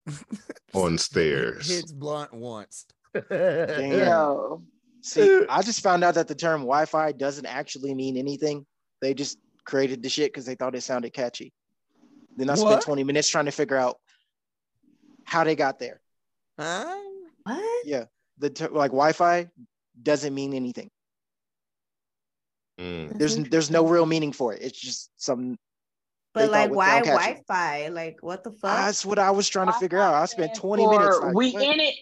on stairs. Hits blunt once. Damn. Yo. See, I just found out that the term Wi-Fi doesn't actually mean anything. They just created the shit because they thought it sounded catchy. Then I spent What? 20 minutes trying to figure out how they got there. Huh? What? Yeah, the ter- like Wi-Fi doesn't mean anything. Mm. There's there's no real meaning for it. It's just some. But like, why. Wi-Fi? Like, what the fuck? That's what I was trying to figure out. I spent 20 minutes. Like, we what? in it,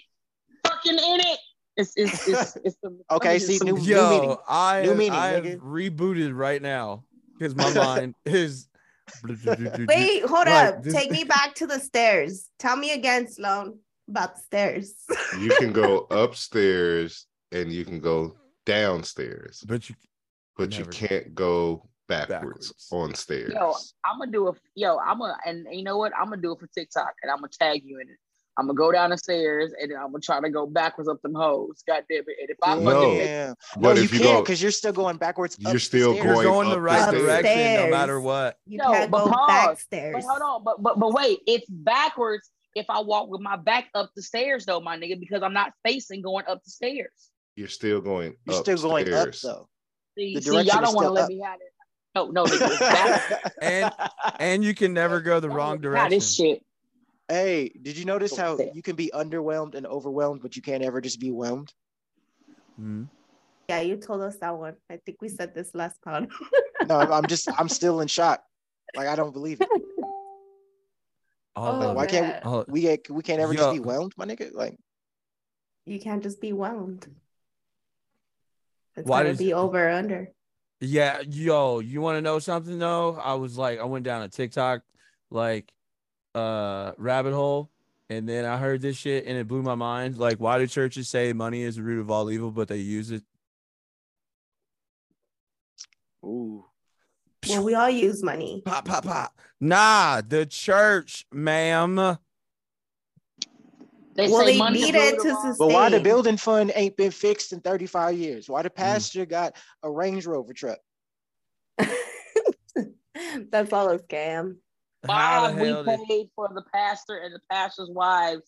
fucking in it. It's it's it's, it's some, Okay, see, some- new- Yo, meaning. I New meaning, I have nigga. rebooted right now because my mind is. Wait, hold Like, up. this- Take me back to the stairs. Tell me again, Sloan, about the stairs. You can go upstairs and you can go downstairs, But you but you can't go backwards, Backwards. on stairs. Yo, I'm gonna do a yo. I'm gonna and you know what? I'm gonna do it for TikTok, and I'm gonna tag you in it. I'm gonna go down the stairs, and I'm gonna try to go backwards up them hoes. God damn it! And if I No. fucking Yeah. But no, you if you can't go- because you're still going backwards. You're up the still stairs. you're going going the up the right stairs. direction no matter what. You No, can't but go pause. back But hold on, but but but wait, it's backwards if I walk with my back up the stairs though, my nigga, because I'm not facing going up the stairs. You're still going You're still going up upstairs. though. See, The see y'all don't want to let up. me have it. No, no, nigga, it's backwards. And and you can never go the wrong Nah, direction. this shit. Hey, did you notice how you can be underwhelmed and overwhelmed, but you can't ever just be whelmed? Mhm. Yeah, you told us that one. I think we said this last con. No, I'm I'm just I'm still in shock. Like I don't believe it. Oh, Oh, why can't man. oh, we get we can't ever just Yo. be whelmed, my nigga? Like You can't just be wound. It's Why gotta does- be over or under. Yeah, yo, you want to know something though? I was like, I went down a TikTok like uh rabbit hole, and then I heard this shit and it blew my mind. Like, why do churches say money is the root of all evil, but they use it? ooh. Well, we all use money. Pop, pop, pop. Nah, the church, ma'am. They Well, say they money need it to of all- But why the building fund ain't been fixed in 35 years? Why the Mm. pastor got a Range Rover truck? That's all a scam. How Why the we hell did paid for the pastor and the pastor's wives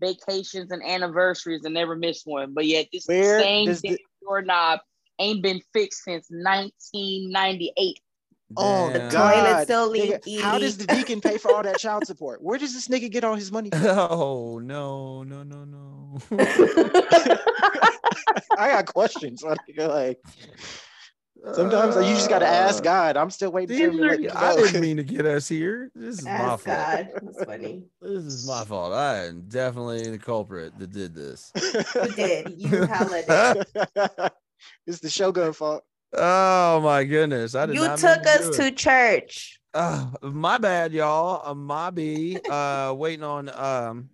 vacations and anniversaries and never missed one, but yet this Where same does damn the- doorknob ain't been fixed since 1998. Oh the God! Toilet still nigga, leaky. how does the deacon pay for all that child support? Where does this nigga get all his money? from? Oh no, no, no, no. I got questions. my Like sometimes you just gotta ask Uh, God. I'm still waiting for him to are- let me I didn't mean to get us here. This is my Ask fault. God. That's funny. This is my fault. I am definitely the culprit that did this. You did. You hella did. it's the Shogun fault. Oh my goodness! I did You not mean took to us do to church. Uh, my bad, y'all. Uh, my B. Uh, waiting on um,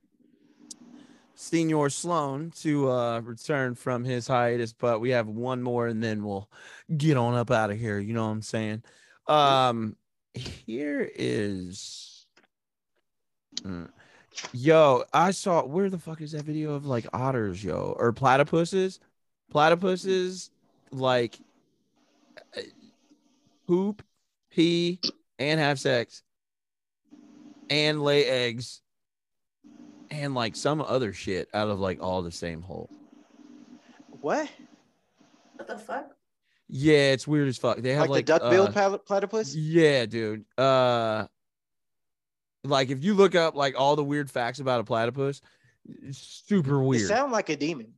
Senior Sloan to uh return from his hiatus, but we have one more, and then we'll get on up out of here. You know what I'm saying? Um, here is. Mm. Yo, I saw where the fuck is that video of like otters, yo, or platypuses? Platypuses like uh, poop, pee, and have sex, and lay eggs, and like some other shit out of like all the same hole. What? What the fuck? Yeah, it's weird as fuck. They have Like, like, the duck-billed uh, platypus? Yeah, dude. Uh like if you look up like all the weird facts about a platypus, it's super It weird. sound like a demon.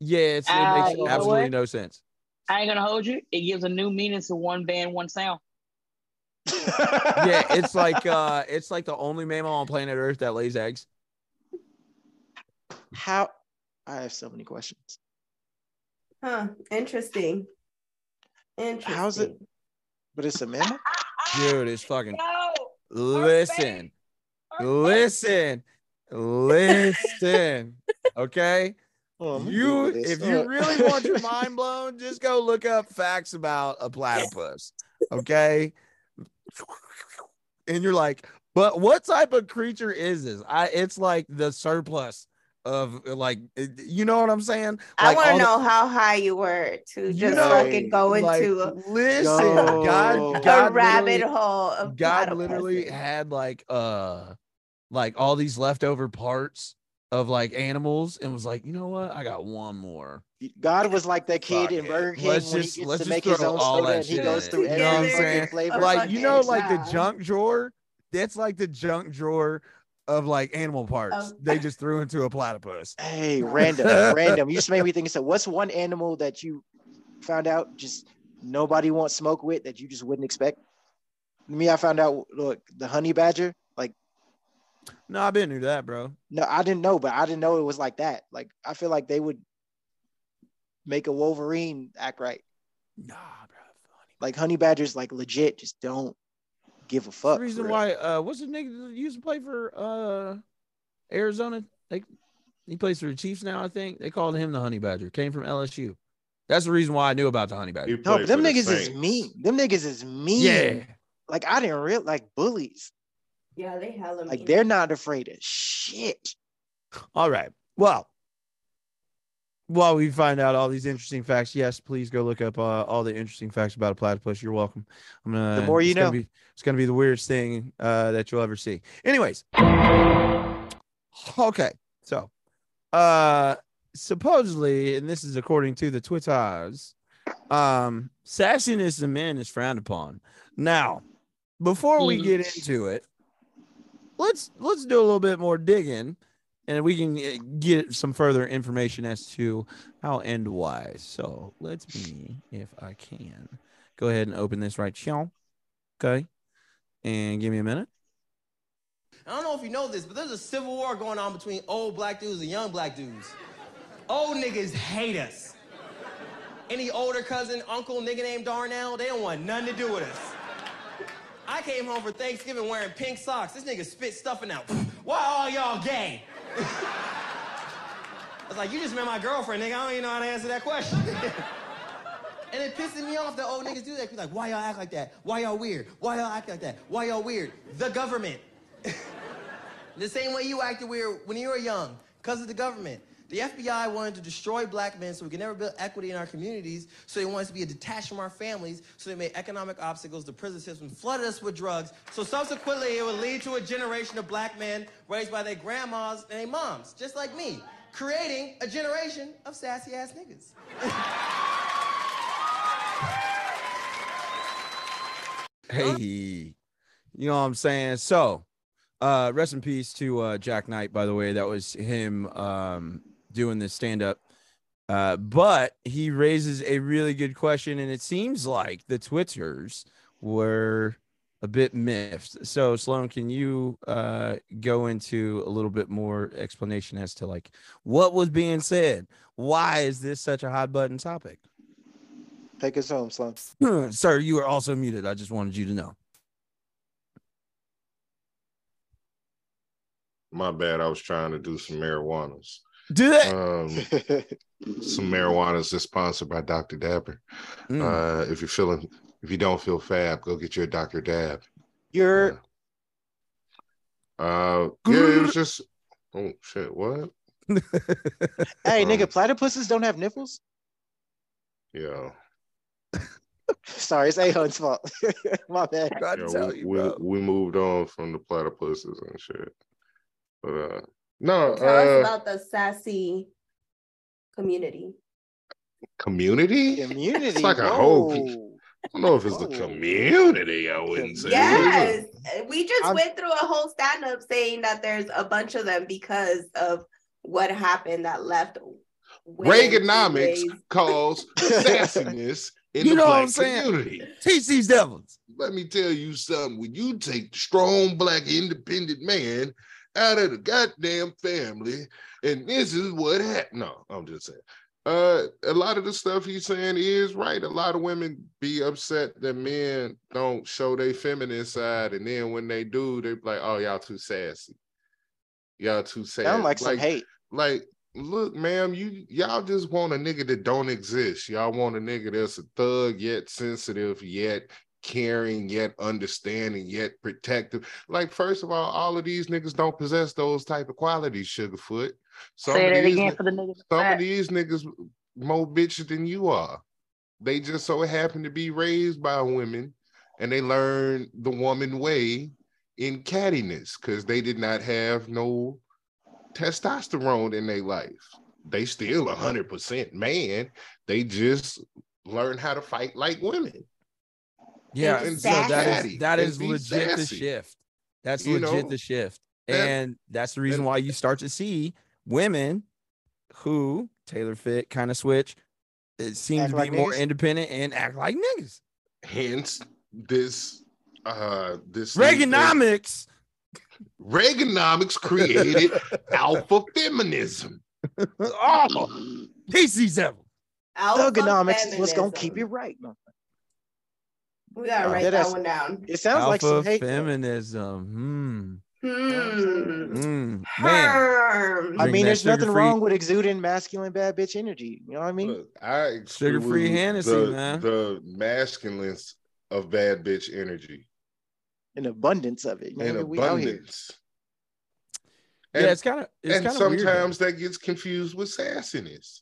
yeah, it's, it Uh, makes you know absolutely what? no sense. I ain't gonna hold you. It gives a new meaning to one band, one sound. Yeah, it's like uh it's like the only mammal on planet Earth that lays eggs. How? I have so many questions. Huh. Interesting. Interesting. How's it? But it's a mammal. Dude, it's fucking. No. Listen, listen, listen. Okay. Oh, You, if you really want your mind blown, just go look up facts about a platypus. Okay. And you're like, but what type of creature is this? I it's like the surplus of like you know what I'm saying? I want to all the- know how high you were to you just know, fucking go like, into a, listen, Yo. God, The God a rabbit hole of God literally platypuses. had like uh like all these leftover parts of like animals and was like, you know what? I got one more. God was like that kid Fuck in. Burger King Let's when just- he gets to make his own all soda that and he goes in. through You every know what I'm fucking saying? flavor. Like you know, fucking like the junk drawer. That's like the junk drawer of like animal parts. Of- They just threw into a platypus. Hey, random, random. You just made me think. So, what's one animal that you found out just nobody wants smoke with that you just wouldn't expect? Me, I found out. Look, the honey badger. Like, No, I've been through that, bro. no, I didn't know, but I didn't know it was like that. Like, I feel like they would make a Wolverine act right. Nah, bro. Like, honey badgers, like legit, just don't give a That's fuck. the reason why uh what's the nigga that used to play for uh Arizona? They he plays for the Chiefs now, I think. They called him the honey badger, came from LSU. That's the reason why I knew about the honey badger. He No, but them for the niggas is Saints. mean. Them niggas is mean. Yeah. Like I didn't real like bullies. Yeah, they hella Like mean. they're not afraid of shit. All right. Well, while we find out all these interesting facts, yes, please go look up uh, all the interesting facts about a platypus. You're welcome. I'm gonna. The more you it's gonna know. Be, it's gonna be the weirdest thing uh, that you'll ever see. Anyways, okay. So, uh, supposedly, and this is according to the Twitters, um, sassiness in men is frowned upon. Now, before we get into it, let's let's do a little bit more digging and we can uh, get some further information as to how and why. So let's me, if I can, go ahead and open this right now. Okay. And give me a minute. I don't know if you know this, but there's a civil war going on between old black dudes and young black dudes. Old niggas hate us. Any older cousin, uncle, nigga named Darnell, they don't want nothing to do with us. I came home for Thanksgiving wearing pink socks. This nigga spit stuffing out. Why all y'all gay? I was like, you just met my girlfriend, nigga. I don't even know how to answer that question. And it pisses me off that old niggas do that. Be like, why y'all act like that? Why y'all weird? Why y'all act like that? Why y'all weird? The government. the same way you acted weird when you were young, because of the government. The FBI wanted to destroy black men so we could never build equity in our communities. So they wanted us to be detached from our families. So they made economic obstacles. The prison system flooded us with drugs. So subsequently, it would lead to a generation of black men raised by their grandmas and their moms, just like me, creating a generation of sassy ass niggas. Hey, you know what I'm saying? So, uh, rest in peace to uh, Jack Knight, by the way. That was him um, doing this stand up. Uh, but he raises a really good question, and it seems like the Twitters were a bit miffed. So, Sloan, can you uh, go into a little bit more explanation as to like what was being said? Why is this such a hot button topic? Take us home, Slum. Sir, you are also muted. I just wanted you to know. My bad. I was trying to do some marijuanas. Do that. Um, some marijuana is sponsored by Dr. Dabber. Mm. Uh, if you're feeling, if you don't feel fab, go get your Dr. Dab. You're Uh, yeah, it was just. Oh shit! What? hey Um, nigga, platypuses don't have nipples. Yeah. Sorry, it's Ahun's fault. My bad. yeah we, we, we moved on from the platypuses and shit. But uh, no, Tell us uh, about the sassy community. community. Community. It's like a whole. I don't know if it's the community. I wouldn't say. Yes, we just I'm- went through a whole stand up saying that there's a bunch of them because of what happened that left. Reaganomics caused sassiness in You the know what I'm saying? community. Teach these devils. Let me tell you something. When you take the strong black independent man out of the goddamn family, and this is what happened. No, I'm just saying. Uh, a lot of the stuff he's saying is right. A lot of women be upset that men don't show their feminine side, and then when they do, they be like, "Oh, y'all too sassy. Y'all too sassy." Sound like some hate. Like, look, ma'am, you y'all just want a nigga that don't exist. Y'all want a nigga that's a thug yet sensitive, yet caring, yet understanding, yet protective. Like, first of all, all of these niggas don't possess those type of qualities, Sugarfoot. Some Say of that these again for the niggas. some of these niggas more bitches than you are. They just so happen to be raised by women and they learn the woman way in cattiness because they did not have no testosterone in their life. They still 100% man. They just learn how to fight like women. Yeah, And so that sassy. is that And is legit the shift. That's You legit know? the shift. And- And that's the reason why you start to see women who Taylor fit kind of switch. It seems to be like more niggas? independent and act like niggas. Hence this uh this new thing- Reaganomics. Reaganomics created alpha feminism. oh, PC seven. Thugonomics is what's gonna keep you right. No. We gotta Uh, write that that is- one down. It sounds Alpha like some hate. feminism. Hmm. Hmm. Mm. Man. I mean, there's nothing sugar-free- wrong with exuding masculine bad bitch energy. You know what I mean? Look, I Sugar-free exclude Hennessy, the, man. The masculineness of bad bitch energy An abundance of it. and Man, we out here. abundance. Yeah, it's kind of it's and kind of weird. sometimes that gets confused with sassiness.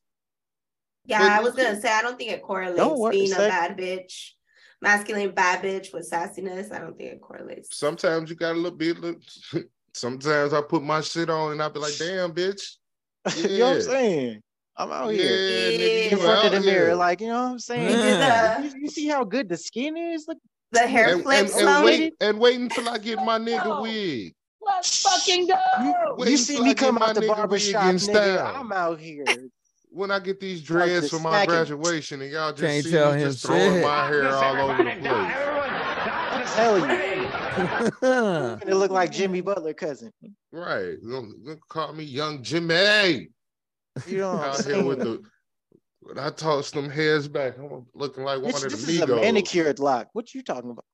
Yeah, But I was gonna say I don't think it correlates Don't worry, being a sec- bad bitch, masculine bad bitch with sassiness. I don't think it correlates. Sometimes you gotta look bit. Look, sometimes I put my shit on and I be like, "Damn, bitch." you know what I'm saying? I'm out Yeah, here. nigga, In front of the mirror, here. like you know what I'm saying. Yeah. You, you see how good the skin is? Look, The hair and, flip and, and slow. wait and wait until I get my nigga No. wig. Let's fucking go. Wait you see me come my out the nigga barber shop, in nigga. style. I'm out here. When I get these dreads for my graduation, and y'all just Can't see tell me him just throwing my hair all over the place. I tell you, it look like Jimmy Butler cousin. Right? Don't, don't call me Young Jimmy. You know what I'm out here with the. When I toss them hairs back, I'm looking like one Bitch, of this the is a Migos. manicured lock. What you talking about?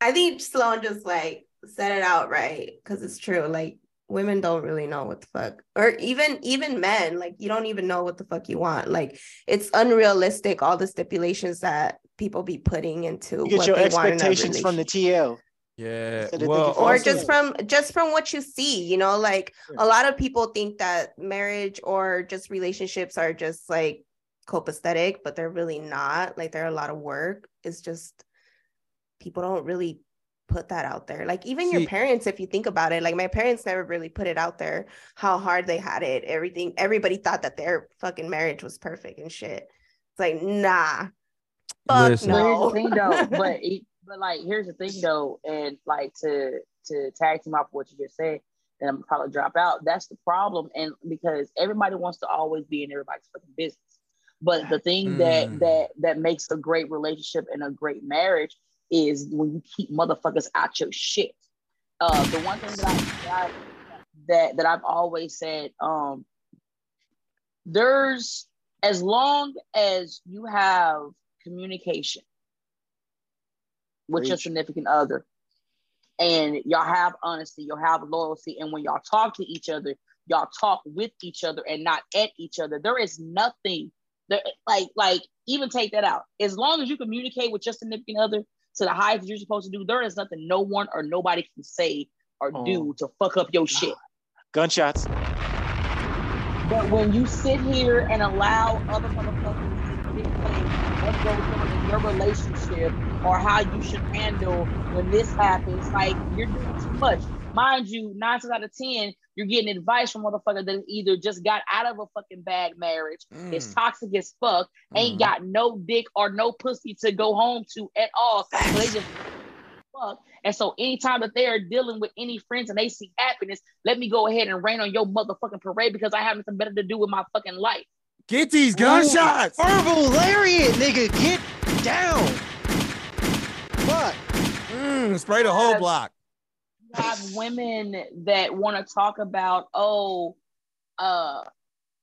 I think Sloan just like said it out right because it's true. Like women don't really know what the fuck, or even even men. Like you don't even know what the fuck you want. Like it's unrealistic. All the stipulations that people be putting into You get what your they want expectations from the. TL. Yeah. So Well, you or just from just from what you see you know like a lot of people think that marriage or just relationships are just like copacetic but they're really not like they're a lot of work it's just people don't really put that out there like even your parents if you think about it like my parents never really put it out there how hard they had it everything everybody thought that their fucking marriage was perfect and shit it's like nah fuck Listen. But here's no the thing though, but it, but like here's the thing though, and like to to tag team off what you just said, and I'm probably drop out. That's the problem, and because everybody wants to always be in everybody's fucking business. But the thing that Mm. that that makes a great relationship and a great marriage is when you keep motherfuckers out your shit. Uh, the one thing that I, that that I've always said, um, there's as long as you have communication with your significant other and y'all have honesty, you'll have loyalty, and when y'all talk to each other, y'all talk with each other and not at each other. There is nothing there like like even take that out. As long as you communicate with your significant other to the highest you're supposed to do, there is nothing no one or nobody can say or Oh. do to fuck up your shit. Gunshots. But when you sit here and allow other motherfuckers to dictate what goes on in your relationship or how you should handle when this happens, like you're doing too much. Mind you, nine times out of ten, you're getting advice from motherfucker that either just got out of a fucking bad marriage, is Mm. toxic as fuck, ain't Mhm. got no dick or no pussy to go home to at all. So they just fuck. And so anytime that they are dealing with any friends and they see happiness, let me go ahead and rain on your motherfucking parade because I have nothing better to do with my fucking life. Get these gunshots. Verbal lariat, nigga. Get down. Fuck. Mm, spray the whole block. You have women that want to talk about, oh, uh,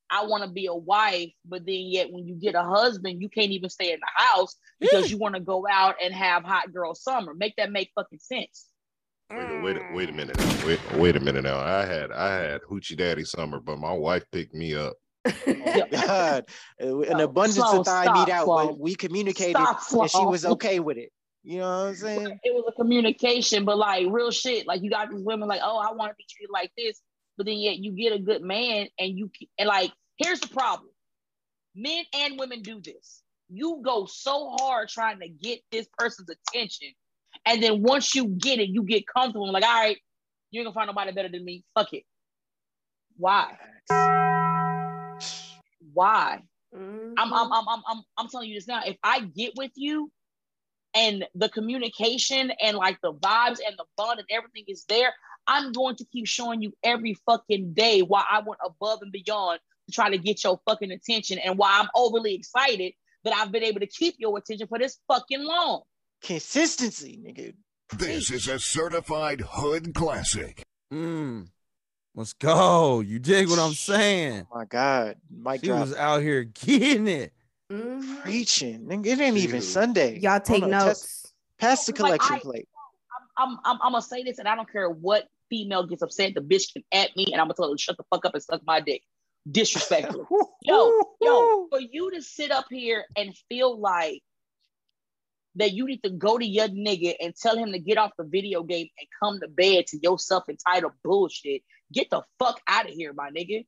I want to be a wife, but then yet when you get a husband, you can't even stay in the house because you want to go out and have hot girl summer. Make that make fucking sense. Wait, a- wait, a- wait a minute now. Wait, wait a minute now. I had I had hoochie daddy summer, but my wife picked me up. Oh God, an Yo, abundance Flo, of thigh meat out, Flo. but we communicated, Stop, and she was okay with it. You know what I'm saying? It was a communication, but like real shit. Like you got these women like, oh, I want to be treated like this, but then yet you get a good man and you and like here's the problem. Men and women do this. You go so hard trying to get this person's attention, and then once you get it, you get comfortable. and like, all right, you ain't gonna find nobody better than me. Fuck it. Why? Why? Mhm. I'm, I'm, I'm, I'm, I'm, I'm telling you this now. If I get with you and the communication and like the vibes and the bond and everything is there, I'm going to keep showing you every fucking day why I went above and beyond to try to get your fucking attention and why I'm overly excited that I've been able to keep your attention for this fucking long. Consistency, nigga. This is a certified hood classic. Mm. Let's go. You dig what I'm saying? Oh my God, Mike She drop was out here getting it. Mhm. preaching. Nigga, it ain't even Sunday. Y'all take Hold on, test- notes. Pass the Like, collection I- plate. I'm, I'm, I'm gonna say this, and I don't care what female gets upset. The bitch can at me, and I'm gonna tell her to shut the fuck up and suck my dick. Disrespectful. yo, yo, for you to sit up here and feel like that you need to go to your nigga and tell him to get off the video game and come to bed to your self-entitled bullshit. Get the fuck out of here, my nigga.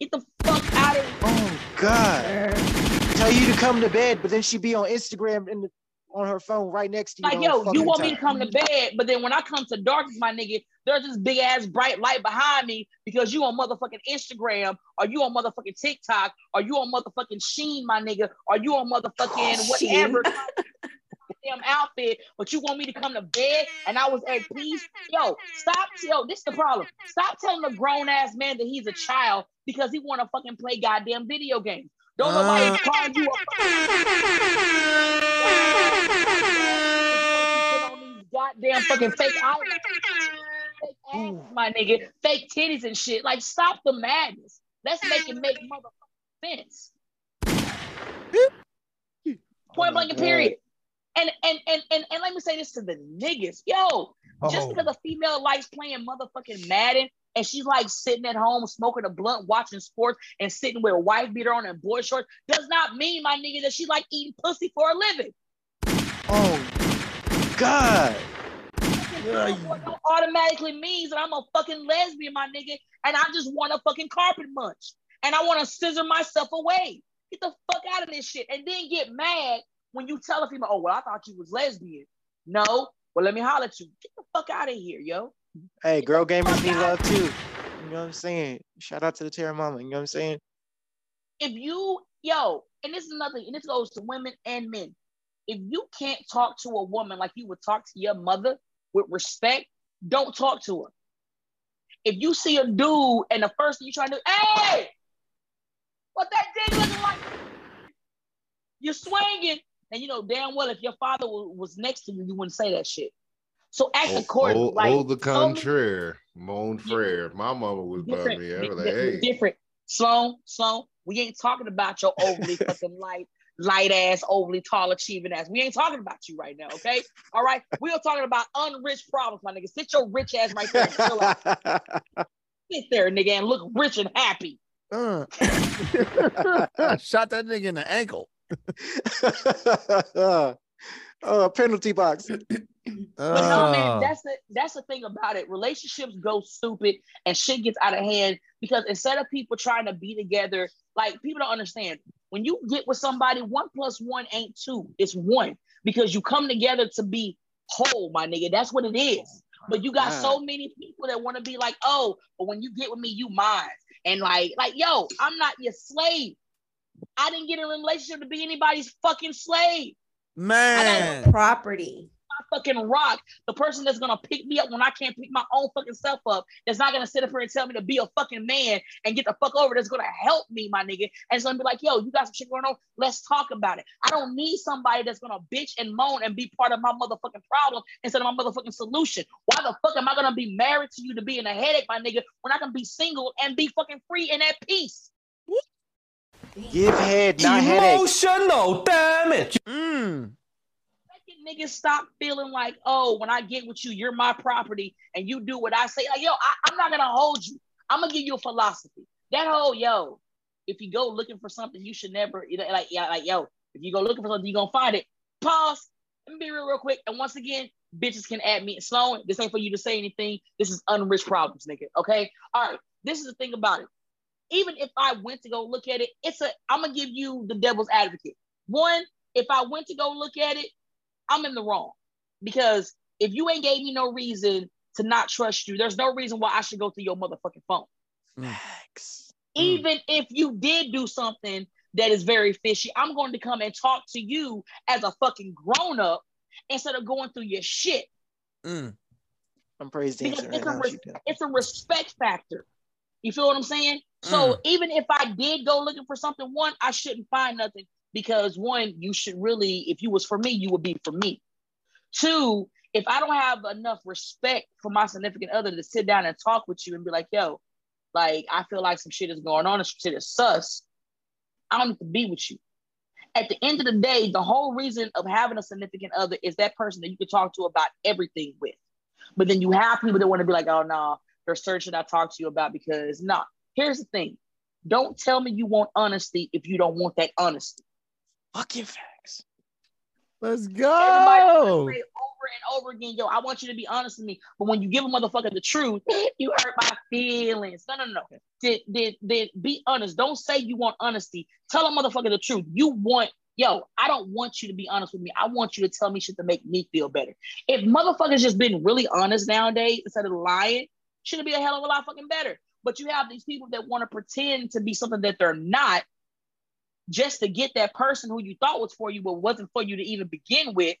Get the fuck out of here. Oh God. Tell you to come to bed, but then she'd be on Instagram in the, on her phone right next to you. Like, yo, you fucking want me to come to bed, but then when I come to darkness, my nigga, there's this big ass bright light behind me because you on motherfucking Instagram, or you on motherfucking TikTok, or you on motherfucking Shein, my nigga, or you on motherfucking whatever damn outfit, but you want me to come to bed and I was at peace. Yo, stop. Yo, this is the problem. Stop telling a grown ass man that he's a child because he want to fucking play goddamn video games. Don't nobody Uh. call you a goddamn fucking fake ass, my nigga, fake titties and shit. Like, stop the madness. Let's make it make motherfucking sense. Point blank and period. And and and and and let me say this to the niggas, yo. Just Oh. because a female likes playing motherfucking Madden and she's like sitting at home smoking a blunt, watching sports, and sitting with a wife beater on and boy shorts, does not mean, my nigga, that she like eating pussy for a living. Oh God. Yeah, automatically means that I'm a fucking lesbian, my nigga, and I just want a fucking carpet munch. And I want to scissor myself away. Get the fuck out of this shit. And then get mad when you tell a female, oh, well, I thought you was lesbian. No. Well, let me holler at you. Get the fuck out of here, yo. Hey, girl gamers need love too. You know what I'm saying? Shout out to the Terra Mama. You know what I'm saying? If you, yo, and this is another, and this goes to women and men. If you can't talk to a woman like you would talk to your mother with respect, don't talk to her. If you see a dude and the first thing you try to do, hey, what that dick looking like? You're swinging, and you know damn well if your father was next to you, you wouldn't say that shit. So act Oh, accordingly. oh, like, oh, the so contraire. Mon frere. My mama was by different, me. I was like, hey. different. Sloan, Sloan, we ain't talking about your overly fucking light, light ass, overly tall achieving ass. We ain't talking about you right now, okay? All right. We are talking about unrich problems, my nigga. Sit your rich ass right there. And chill out. Sit there, nigga, and look rich and happy. Uh. Shot that nigga in the ankle. oh, penalty box. But no, man, Uh, that's the that's the thing about it. Relationships go stupid and shit gets out of hand because instead of people trying to be together, like people don't understand. When you get with somebody, one plus one ain't two, it's one because you come together to be whole, my nigga. That's what it is. But you got so many people that want to be like, oh, but when you get with me, you mine. And like, like, yo, I'm not your slave. I didn't get in a relationship to be anybody's fucking slave. man. Property. My fucking rock, the person that's gonna pick me up when I can't pick my own fucking self up, that's not gonna sit up here and tell me to be a fucking man and get the fuck over, that's gonna help me, my nigga. And it's gonna be like, yo, you got some shit going on, let's talk about it. I don't need somebody that's gonna bitch and moan and be part of my motherfucking problem instead of my motherfucking solution. Why the fuck am I gonna be married to you to be in a headache, my nigga, when I can be single and be fucking free and at peace? Give head, not headaches. Emotional damage. Mm. Niggas stop feeling like, oh, when I get with you, you're my property and you do what I say. Like, yo, I, I'm not gonna hold you. I'm gonna give you a philosophy. That whole yo, if you go looking for something, you should never you know, like yeah, like yo, if you go looking for something, you're gonna find it. Pause. Let me be real, real quick. And once again, bitches can add me. Sloan, this ain't for you to say anything. This is unrich problems, nigga. Okay. All right. This is the thing about it. Even if I went to go look at it, it's a I'm gonna give you the devil's advocate. One, if I went to go look at it, I'm in the wrong. Because if you ain't gave me no reason to not trust you, there's no reason why I should go through your motherfucking phone. Max. Even if you did do something that is very fishy, I'm going to come and talk to you as a fucking grown up instead of going through your shit. Mm. I'm praise Because dancing right it's a, now. res- it's a respect factor. You feel what I'm saying? So Mm. even if I did go looking for something, one, I shouldn't find nothing because one, you should really, if you was for me, you would be for me. Two, if I don't have enough respect for my significant other to sit down and talk with you and be like, yo, like I feel like some shit is going on and some shit is sus, I don't need to be with you. At the end of the day, the whole reason of having a significant other is that person that you can talk to about everything with. But then you have people that want to be like, oh no, there's certain shit I talk to you about because no. Here's the thing. Don't tell me you want honesty if you don't want that honesty. Fucking facts. Let's go. over and over again, yo, I want you to be honest with me. But when you give a motherfucker the truth, you hurt my feelings. No, no, no. Did, did, did be honest. Don't say you want honesty. Tell a motherfucker the truth. You want, yo, I don't want you to be honest with me. I want you to tell me shit to make me feel better. If motherfuckers just been really honest nowadays instead of lying, should be a hell of a lot fucking better. But you have these people that want to pretend to be something that they're not just to get that person who you thought was for you, but wasn't for you to even begin with.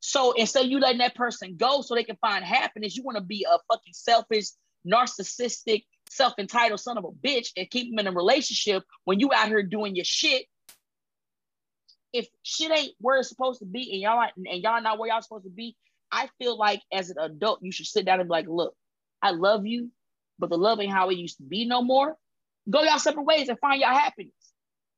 So instead you letting that person go so they can find happiness, you want to be a fucking selfish, narcissistic, self-entitled son of a bitch and keep them in a relationship when you out here doing your shit. If shit ain't where it's supposed to be and y'all and y'all not where y'all supposed to be, I feel like as an adult, you should sit down and be like, look, I love you, but the love ain't how it used to be no more. Go y'all separate ways and find y'all happiness.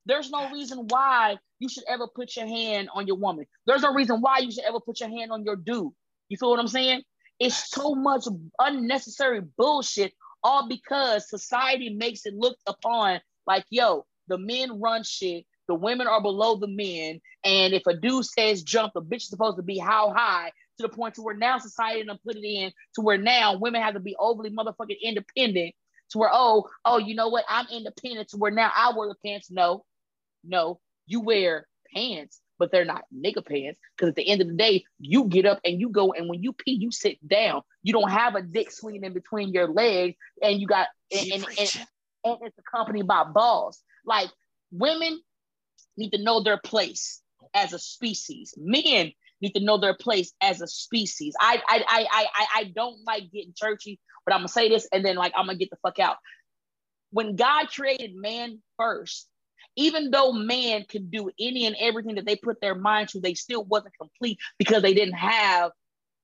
There's no reason why you should ever put your hand on your woman. There's no reason why you should ever put your hand on your dude. You feel what I'm saying? It's so much unnecessary bullshit, all because society makes it looked upon like, yo, the men run shit, the women are below the men, and if a dude says jump, the bitch is supposed to be how high to the point to where now society done put it in to where now women have to be overly motherfucking independent to where oh oh you know what I'm independent to where now I wear the pants. No, no, you wear pants, but they're not nigga pants because at the end of the day you get up and you go and when you pee you sit down. You don't have a dick swinging in between your legs and you got and, and, and, and it's accompanied by balls. Like women need to know their place as a species. Men need to know their place as a species. I I I I I- I don't like getting churchy, but I'm gonna say this and then like I'm gonna get the fuck out. When God created man first, even though man could do any and everything that they put their mind to, they still wasn't complete because they didn't have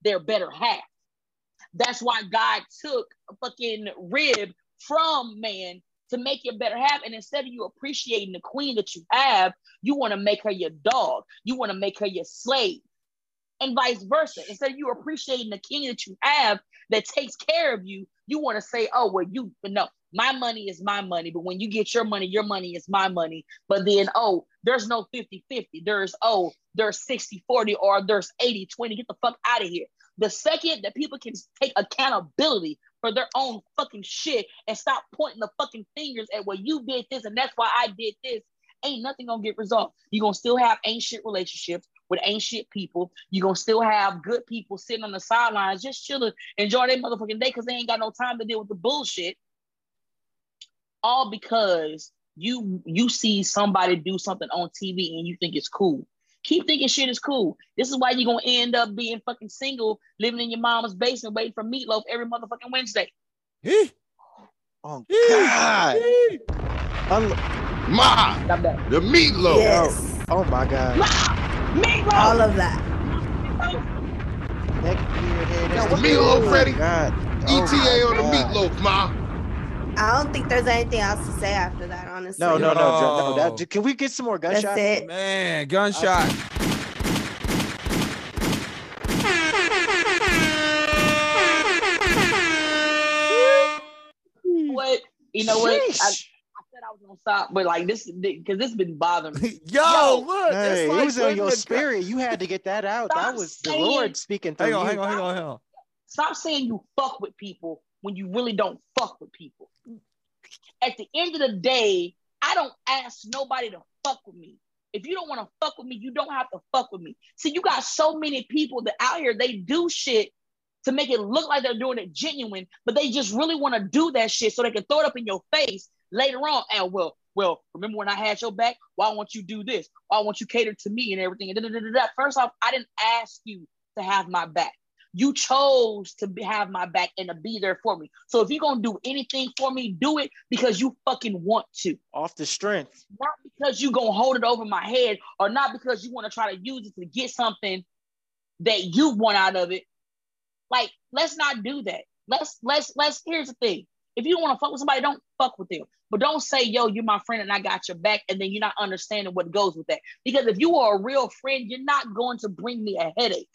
their better half. That's why God took a fucking rib from man to make your better half. And instead of you appreciating the queen that you have, you want to make her your dog. You want to make her your slave. And vice versa. Instead of you appreciating the king that you have that takes care of you, you want to say, oh, well, you no, my money is my money. But when you get your money, your money is my money. But then, oh, there's no 50 50. There's, oh, there's 60 40 or there's 80 20. Get the fuck out of here. The second that people can take accountability for their own fucking shit and stop pointing the fucking fingers at well, you did this and that's why I did this, ain't nothing gonna get resolved. You're gonna still have ancient relationships with ancient people. You're gonna still have good people sitting on the sidelines just chilling, enjoy their motherfucking day because they ain't got no time to deal with the bullshit. All because you you see somebody do something on TV and you think it's cool. Keep thinking shit is cool. This is why you're gonna end up being fucking single, living in your mama's basement, waiting for meatloaf every motherfucking Wednesday. Oh God. Un- Ma, the meatloaf. Yes. Oh my God. Meatloaf. All of that. Neck beard head. That's the meatloaf, oh Freddie. Oh ETA my on the meatloaf, ma. I don't think there's anything else to say after that, honestly. No, no, no, no, no. Yo. That, can we get some more That's gunshots? it. Man, gunshot. What you know? What I, I said I was gonna stop, but like this because this been bothering me. Yo, Yo, look. that's Hey, like it was on putting your the gu- spirit. You had to get that out. That Stop was the Lord speaking through Hang on, you. hang on, hang on, hang on. Stop saying you fuck with people when you really don't fuck with people. At the end of the day, I don't ask nobody to fuck with me. If you don't want to fuck with me, you don't have to fuck with me. See, you got so many people that out here they do shit to make it look like they're doing it genuine, but they just really want to do that shit so they can throw it up in your face later on. And well, well, remember when I had your back? Why won't you do this? Why won't you cater to me and everything? And. First off, I didn't ask you to have my back. You chose to have my back and to be there for me. So if you're gonna do anything for me, do it because you fucking want to, Off the strength. not because you gonna hold it over my head, or not because you want to try to use it to get something that you want out of it. Like, let's not do that. Let's let's let's. Here's the thing: if you want to fuck with somebody, don't fuck with them. But don't say, "Yo, you're my friend and I got your back," and then you're not understanding what goes with that. Because if you are a real friend, you're not going to bring me a headache.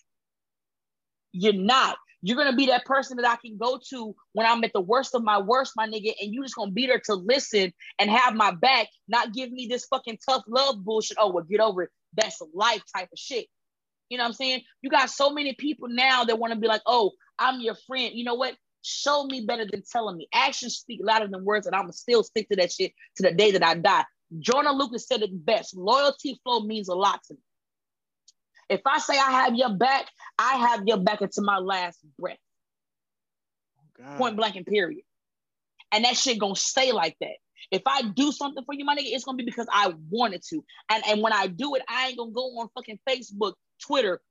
You're not. You're gonna be that person that I can go to when I'm at the worst of my worst, my nigga, and you just gonna be there to listen and have my back, not give me this fucking tough love bullshit. Oh, well, get over it. That's life type of shit. You know what I'm saying? You got so many people now that want to be like, oh, I'm your friend. You know what? Show me better than telling me. Actions speak louder than words, and I'm gonna still stick to that shit to the day that I die. Jordan Lucas said it best. Loyalty flow means a lot to me. If I say I have your back, I have your back until my last breath. God. Point blank and period. And that shit gonna stay like that. If I do something for you, my nigga, it's gonna be because I wanted to. And and when I do it, I ain't gonna go on fucking Facebook, Twitter,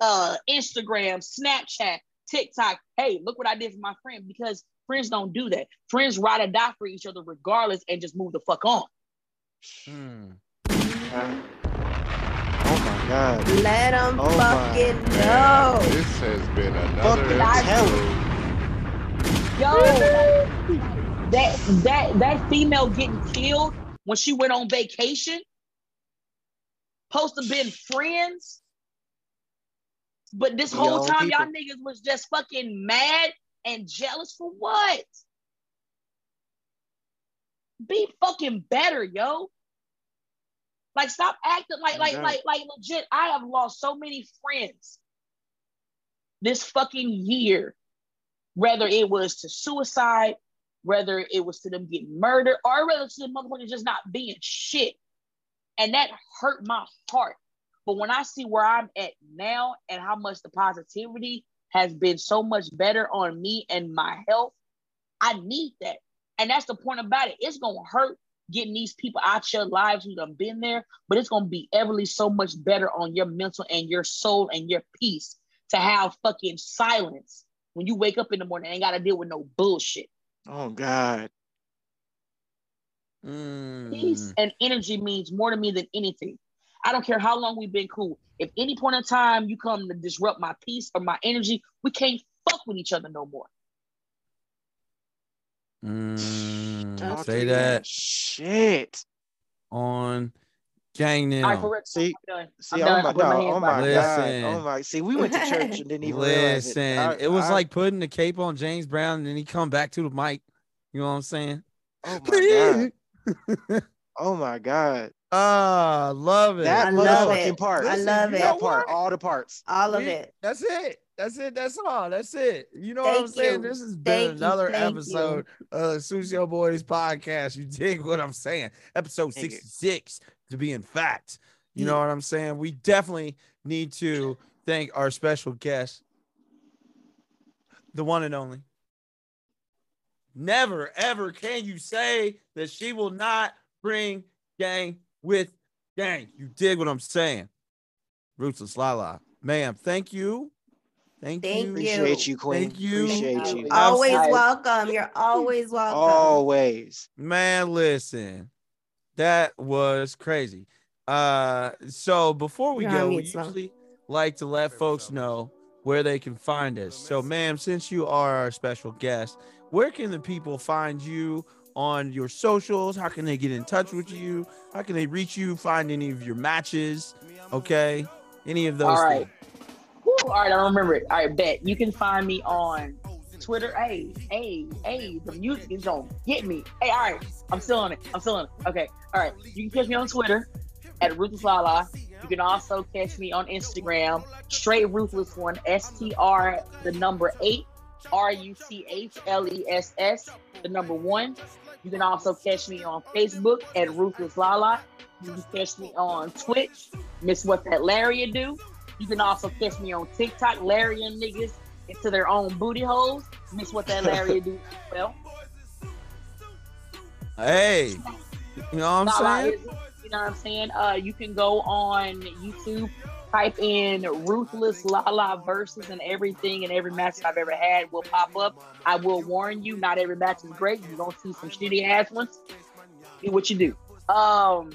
uh, Instagram, Snapchat, TikTok. Hey, look what I did for my friend. Because friends don't do that. Friends ride or die for each other regardless and just move the fuck on. Hmm. God. Let them Oh fucking know. this has been another Fucking episode. Yo, that that that female getting killed when she went on vacation, supposed to been friends, but this whole Yo, time y'all niggas was just fucking mad and jealous for what? Be fucking better, yo. Like stop acting like like like like legit. I have lost so many friends this fucking year whether it was to suicide, whether it was to them getting murdered, or whether to the motherfuckers just not being shit. And that hurt my heart. But when I see where I'm at now and how much the positivity has been so much better on me and my health, I need that. And that's the point about it. It's gonna hurt getting these people out your lives who have been there, but it's gonna be everly so much better on your mental and your soul and your peace to have fucking silence when you wake up in the morning and ain't gotta deal with no bullshit. Oh God. Peace Mm. and energy means more to me than anything. I don't care how long we've been cool. If any point in time you come to disrupt my peace or my energy, we can't fuck with each other no more. Mm. Talk Say that Shit. on gang All right, now. correct. See, I'm see, I'm oh done. my, I no, oh my Listen. God. Oh my. See, we went to church and didn't even realize Listen, it. I- it was I- like putting the cape on James Brown and then he come back to the mic. You know what I'm saying? oh my God. Oh my God. Ah, love it. That I love motherfucking it. part. I love it. That part. All the parts. All of We- it. That's it. That's it. That's all. That's it. You know what I'm Thank saying? you. This has been Thank another you. episode of Sucio Boyz podcast. You dig what I'm saying? Episode Thank you. 66 to be in fact. You know what I'm saying? We definitely need to thank our special guest, the one and only. Never ever can you say that she will not bring gang with gang. You dig what I'm saying? Ruthless Lala. Ma'am, thank you. Thank, Thank you. Appreciate you, Queen. Thank you. Appreciate you. Always Absolutely. welcome. You're always welcome. Always. Man, listen. That was crazy. Uh so before we You're go, we mute, usually like to let folks know where they can find us. So, ma'am, since you are our special guest, where can the people find you on your socials? How can they get in touch with you? How can they reach you? Find any of your matches? Okay, any of those. All right. things. All right, I don't remember it. All right, bet. You can find me on Twitter. Hey, hey, hey, the music is gonna get me. Hey, all right. I'm still on it. I'm still on it. Okay. All right. You can catch me on Twitter at Ruthless Lala. You can also catch me on Instagram, straight ruthless one, S T R the number eight, R U T H L E S S, the number one. You can also catch me on Facebook at Ruthless Lala. You can catch me on Twitch, Miss What That Larry Do. You can also catch me on TikTok, Larry and niggas into their own booty holes. Miss What That Larry Do. Well, Hey, you know what I'm Lala saying? you know what I'm saying? Uh, you can go on YouTube, type in Ruthless Lala versus, and everything and every match I've ever had will pop up. I will warn you, not every match is great. You're gonna see some shitty ass ones. Do what you do. Um,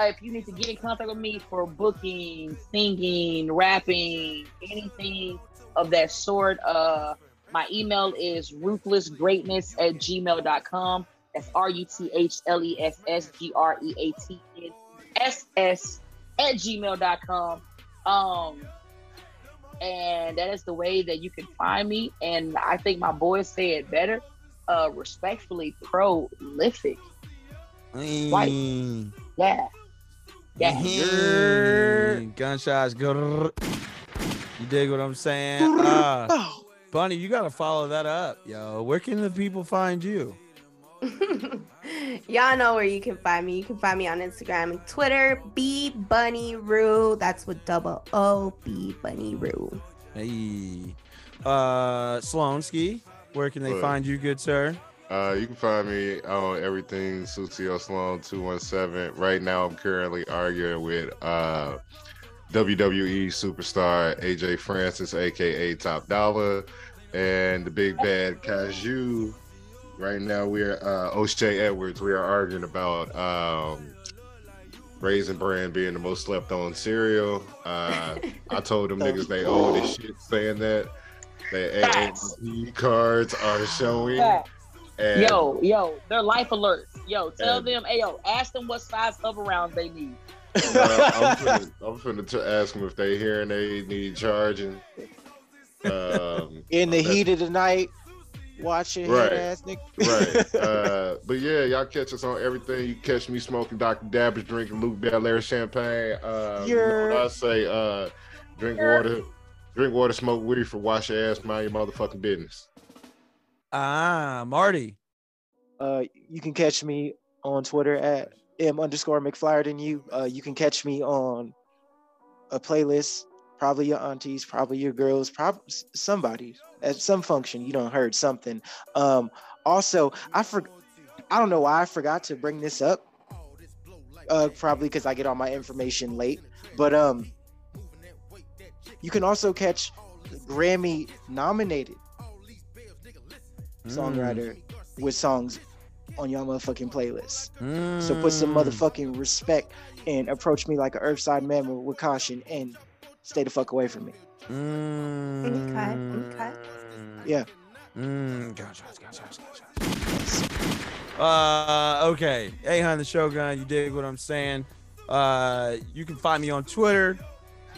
uh, if you need to get in contact with me for booking, singing, rapping, anything of that sort, uh, my email is ruthlessgreatness at gmail.com. That's R U T H L E S S G R E A T N S S at gmail.com. Um, and that is the way that you can find me. And I think my boys say it better. Uh, respectfully prolific. Mm. Yeah. Yeah. Gunshots go. You dig what I'm saying? Uh, Bunny, you gotta follow that up, yo. Where can the people find you? Y'all know where you can find me. You can find me on Instagram and Twitter, B Bunny Roo. That's with double O B Bunny Roo. Hey, uh, Sloanski, where can they What? find you, good sir? Uh, you can find me on everything Sucio Sloan two one seven. Right now, I'm currently arguing with uh, WWE superstar AJ Francis, aka Top Dollar, and the Big Bad Kaju. Right now, we're uh, O'Shea Edwards. We are arguing about um, Raisin Bran being the most slept on cereal. Uh, I told them niggas they owe this shit saying that. The AARP cards are showing. Facts. And Yo, yo, they're life alerts. Yo, tell And- them, hey, yo, ask them what size hover rounds they need. uh, I'm finna, I'm finna t- ask them if they hearing they need charging. Um, In the heat of the night, watching Right. head ass nigga. right. Uh, but yeah, y'all catch us on everything. You catch me smoking Dr. Dabbers, drinking Luc Belaire champagne. Uh, you know what I say? Uh, drink water, drink water, smoke weed for wash your ass, mind your motherfucking business. Ah, Marty. Uh, you can catch me on Twitter at m underscore McFlyer than you. Uh, you can catch me on a playlist. Probably your aunties, probably your girls, probably somebody at some function. You don't heard something. Um, also, I for I don't know why I forgot to bring this up. Uh, probably because I get all my information late. But um, you can also catch Grammy nominated songwriter with songs on your motherfucking playlist. So put some Mm. motherfucking respect and approach me like an Earthside mammal with caution and stay the fuck away from me. Mm. Okay, okay. Yeah. Mm, gunshots, gunshots, gunshots. Uh, okay. Hey, hun, the Shogun. You dig what I'm saying? Uh, you can find me on Twitter,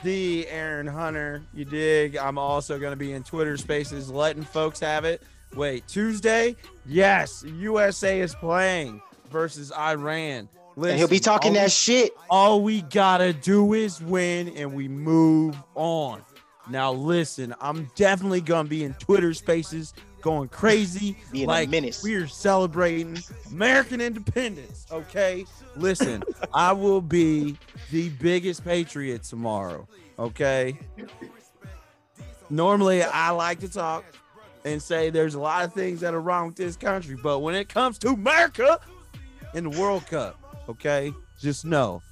the Aaron Hunter. You dig? I'm also gonna be in Twitter Spaces, letting folks have it. Wait, Tuesday? Yes, USA is playing versus Iran. And he'll be talking that we- shit. all we gotta do is win and we move on. Now listen, I'm definitely gonna be in Twitter spaces going crazy. Being like menace. we're celebrating American independence. Okay. Listen, I will be the biggest patriot tomorrow. Okay. Normally I like to talk and say there's a lot of things that are wrong with this country, but when it comes to America in the World Cup, okay, just know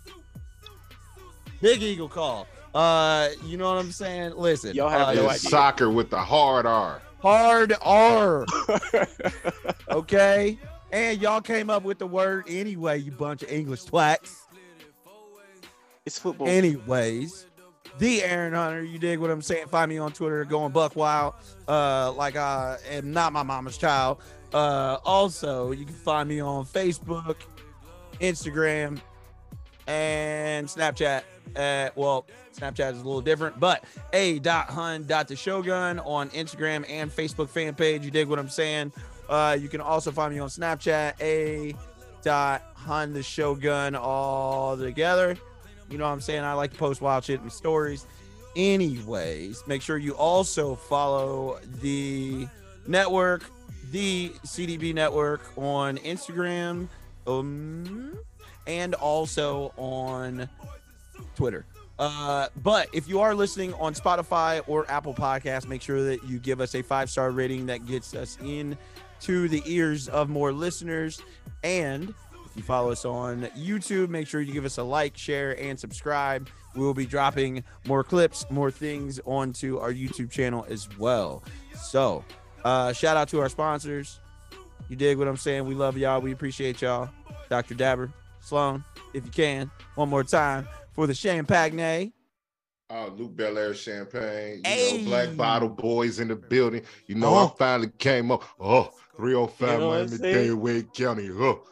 Big Eagle call. Uh, you know what I'm saying? Listen, Y'all have uh, no It's soccer with the hard R. hard R. okay, and y'all came up with the word anyway. You bunch of English twats. It's football. Anyways, the Aaron Hunter. You dig what I'm saying? Find me on Twitter, going buck wild. Uh, like I am not my mama's child. Uh, also, you can find me on Facebook, Instagram, and Snapchat. Uh, well, Snapchat is a little different, but a dot hun dot the shogun on Instagram and Facebook fan page. You dig what I'm saying? Uh, you can also find me on Snapchat, a dot hun the shogun all together. You know what I'm saying? I like to post wild shit in stories. Anyways, make sure you also follow the network, the CDB network on Instagram, um, and also on Twitter. Uh, but if you are listening on Spotify or Apple Podcasts, make sure that you give us a five star rating that gets us in to the ears of more listeners. And you follow us on YouTube, make sure you give us a like, share, and subscribe. We will be dropping more clips, more things onto our YouTube channel as well. So, uh, shout out to our sponsors. You dig what I'm saying? We love y'all. We appreciate y'all. Dr. Dabber, Sloan, if you can, one more time for the Champagne. Uh, Luc Belaire Champagne, you Hey. know, Black Bottle Boys in the building. You know, Oh. I finally came up. Oh, 305 You know what I'm Miami saying? Dade Wade County. Oh, You know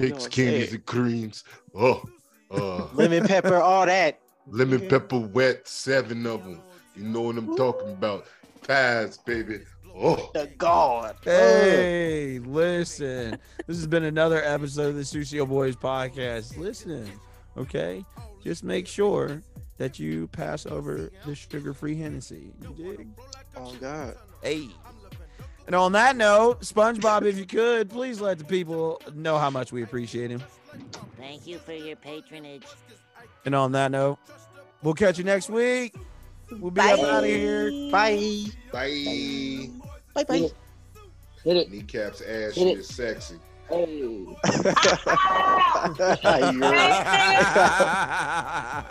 cakes, candies, saying? and creams. Oh, uh, Lemon pepper, all that. lemon pepper wet, seven of them. You know what I'm talking about? Pies, baby. Oh, The God. Hey, listen. This has been another episode of the Sucio Boyz podcast. Listen, okay? Just make sure that you pass over the sugar free Hennessy. You dig? Oh God. Hey. And on that note, SpongeBob, if you could, please let the people know how much we appreciate him. Thank you for your patronage. And on that note, we'll catch you next week. We'll be up out of here. Bye. bye. Bye bye. Hit it. Kneecaps ass Hit shit it. is sexy. Hey. You're-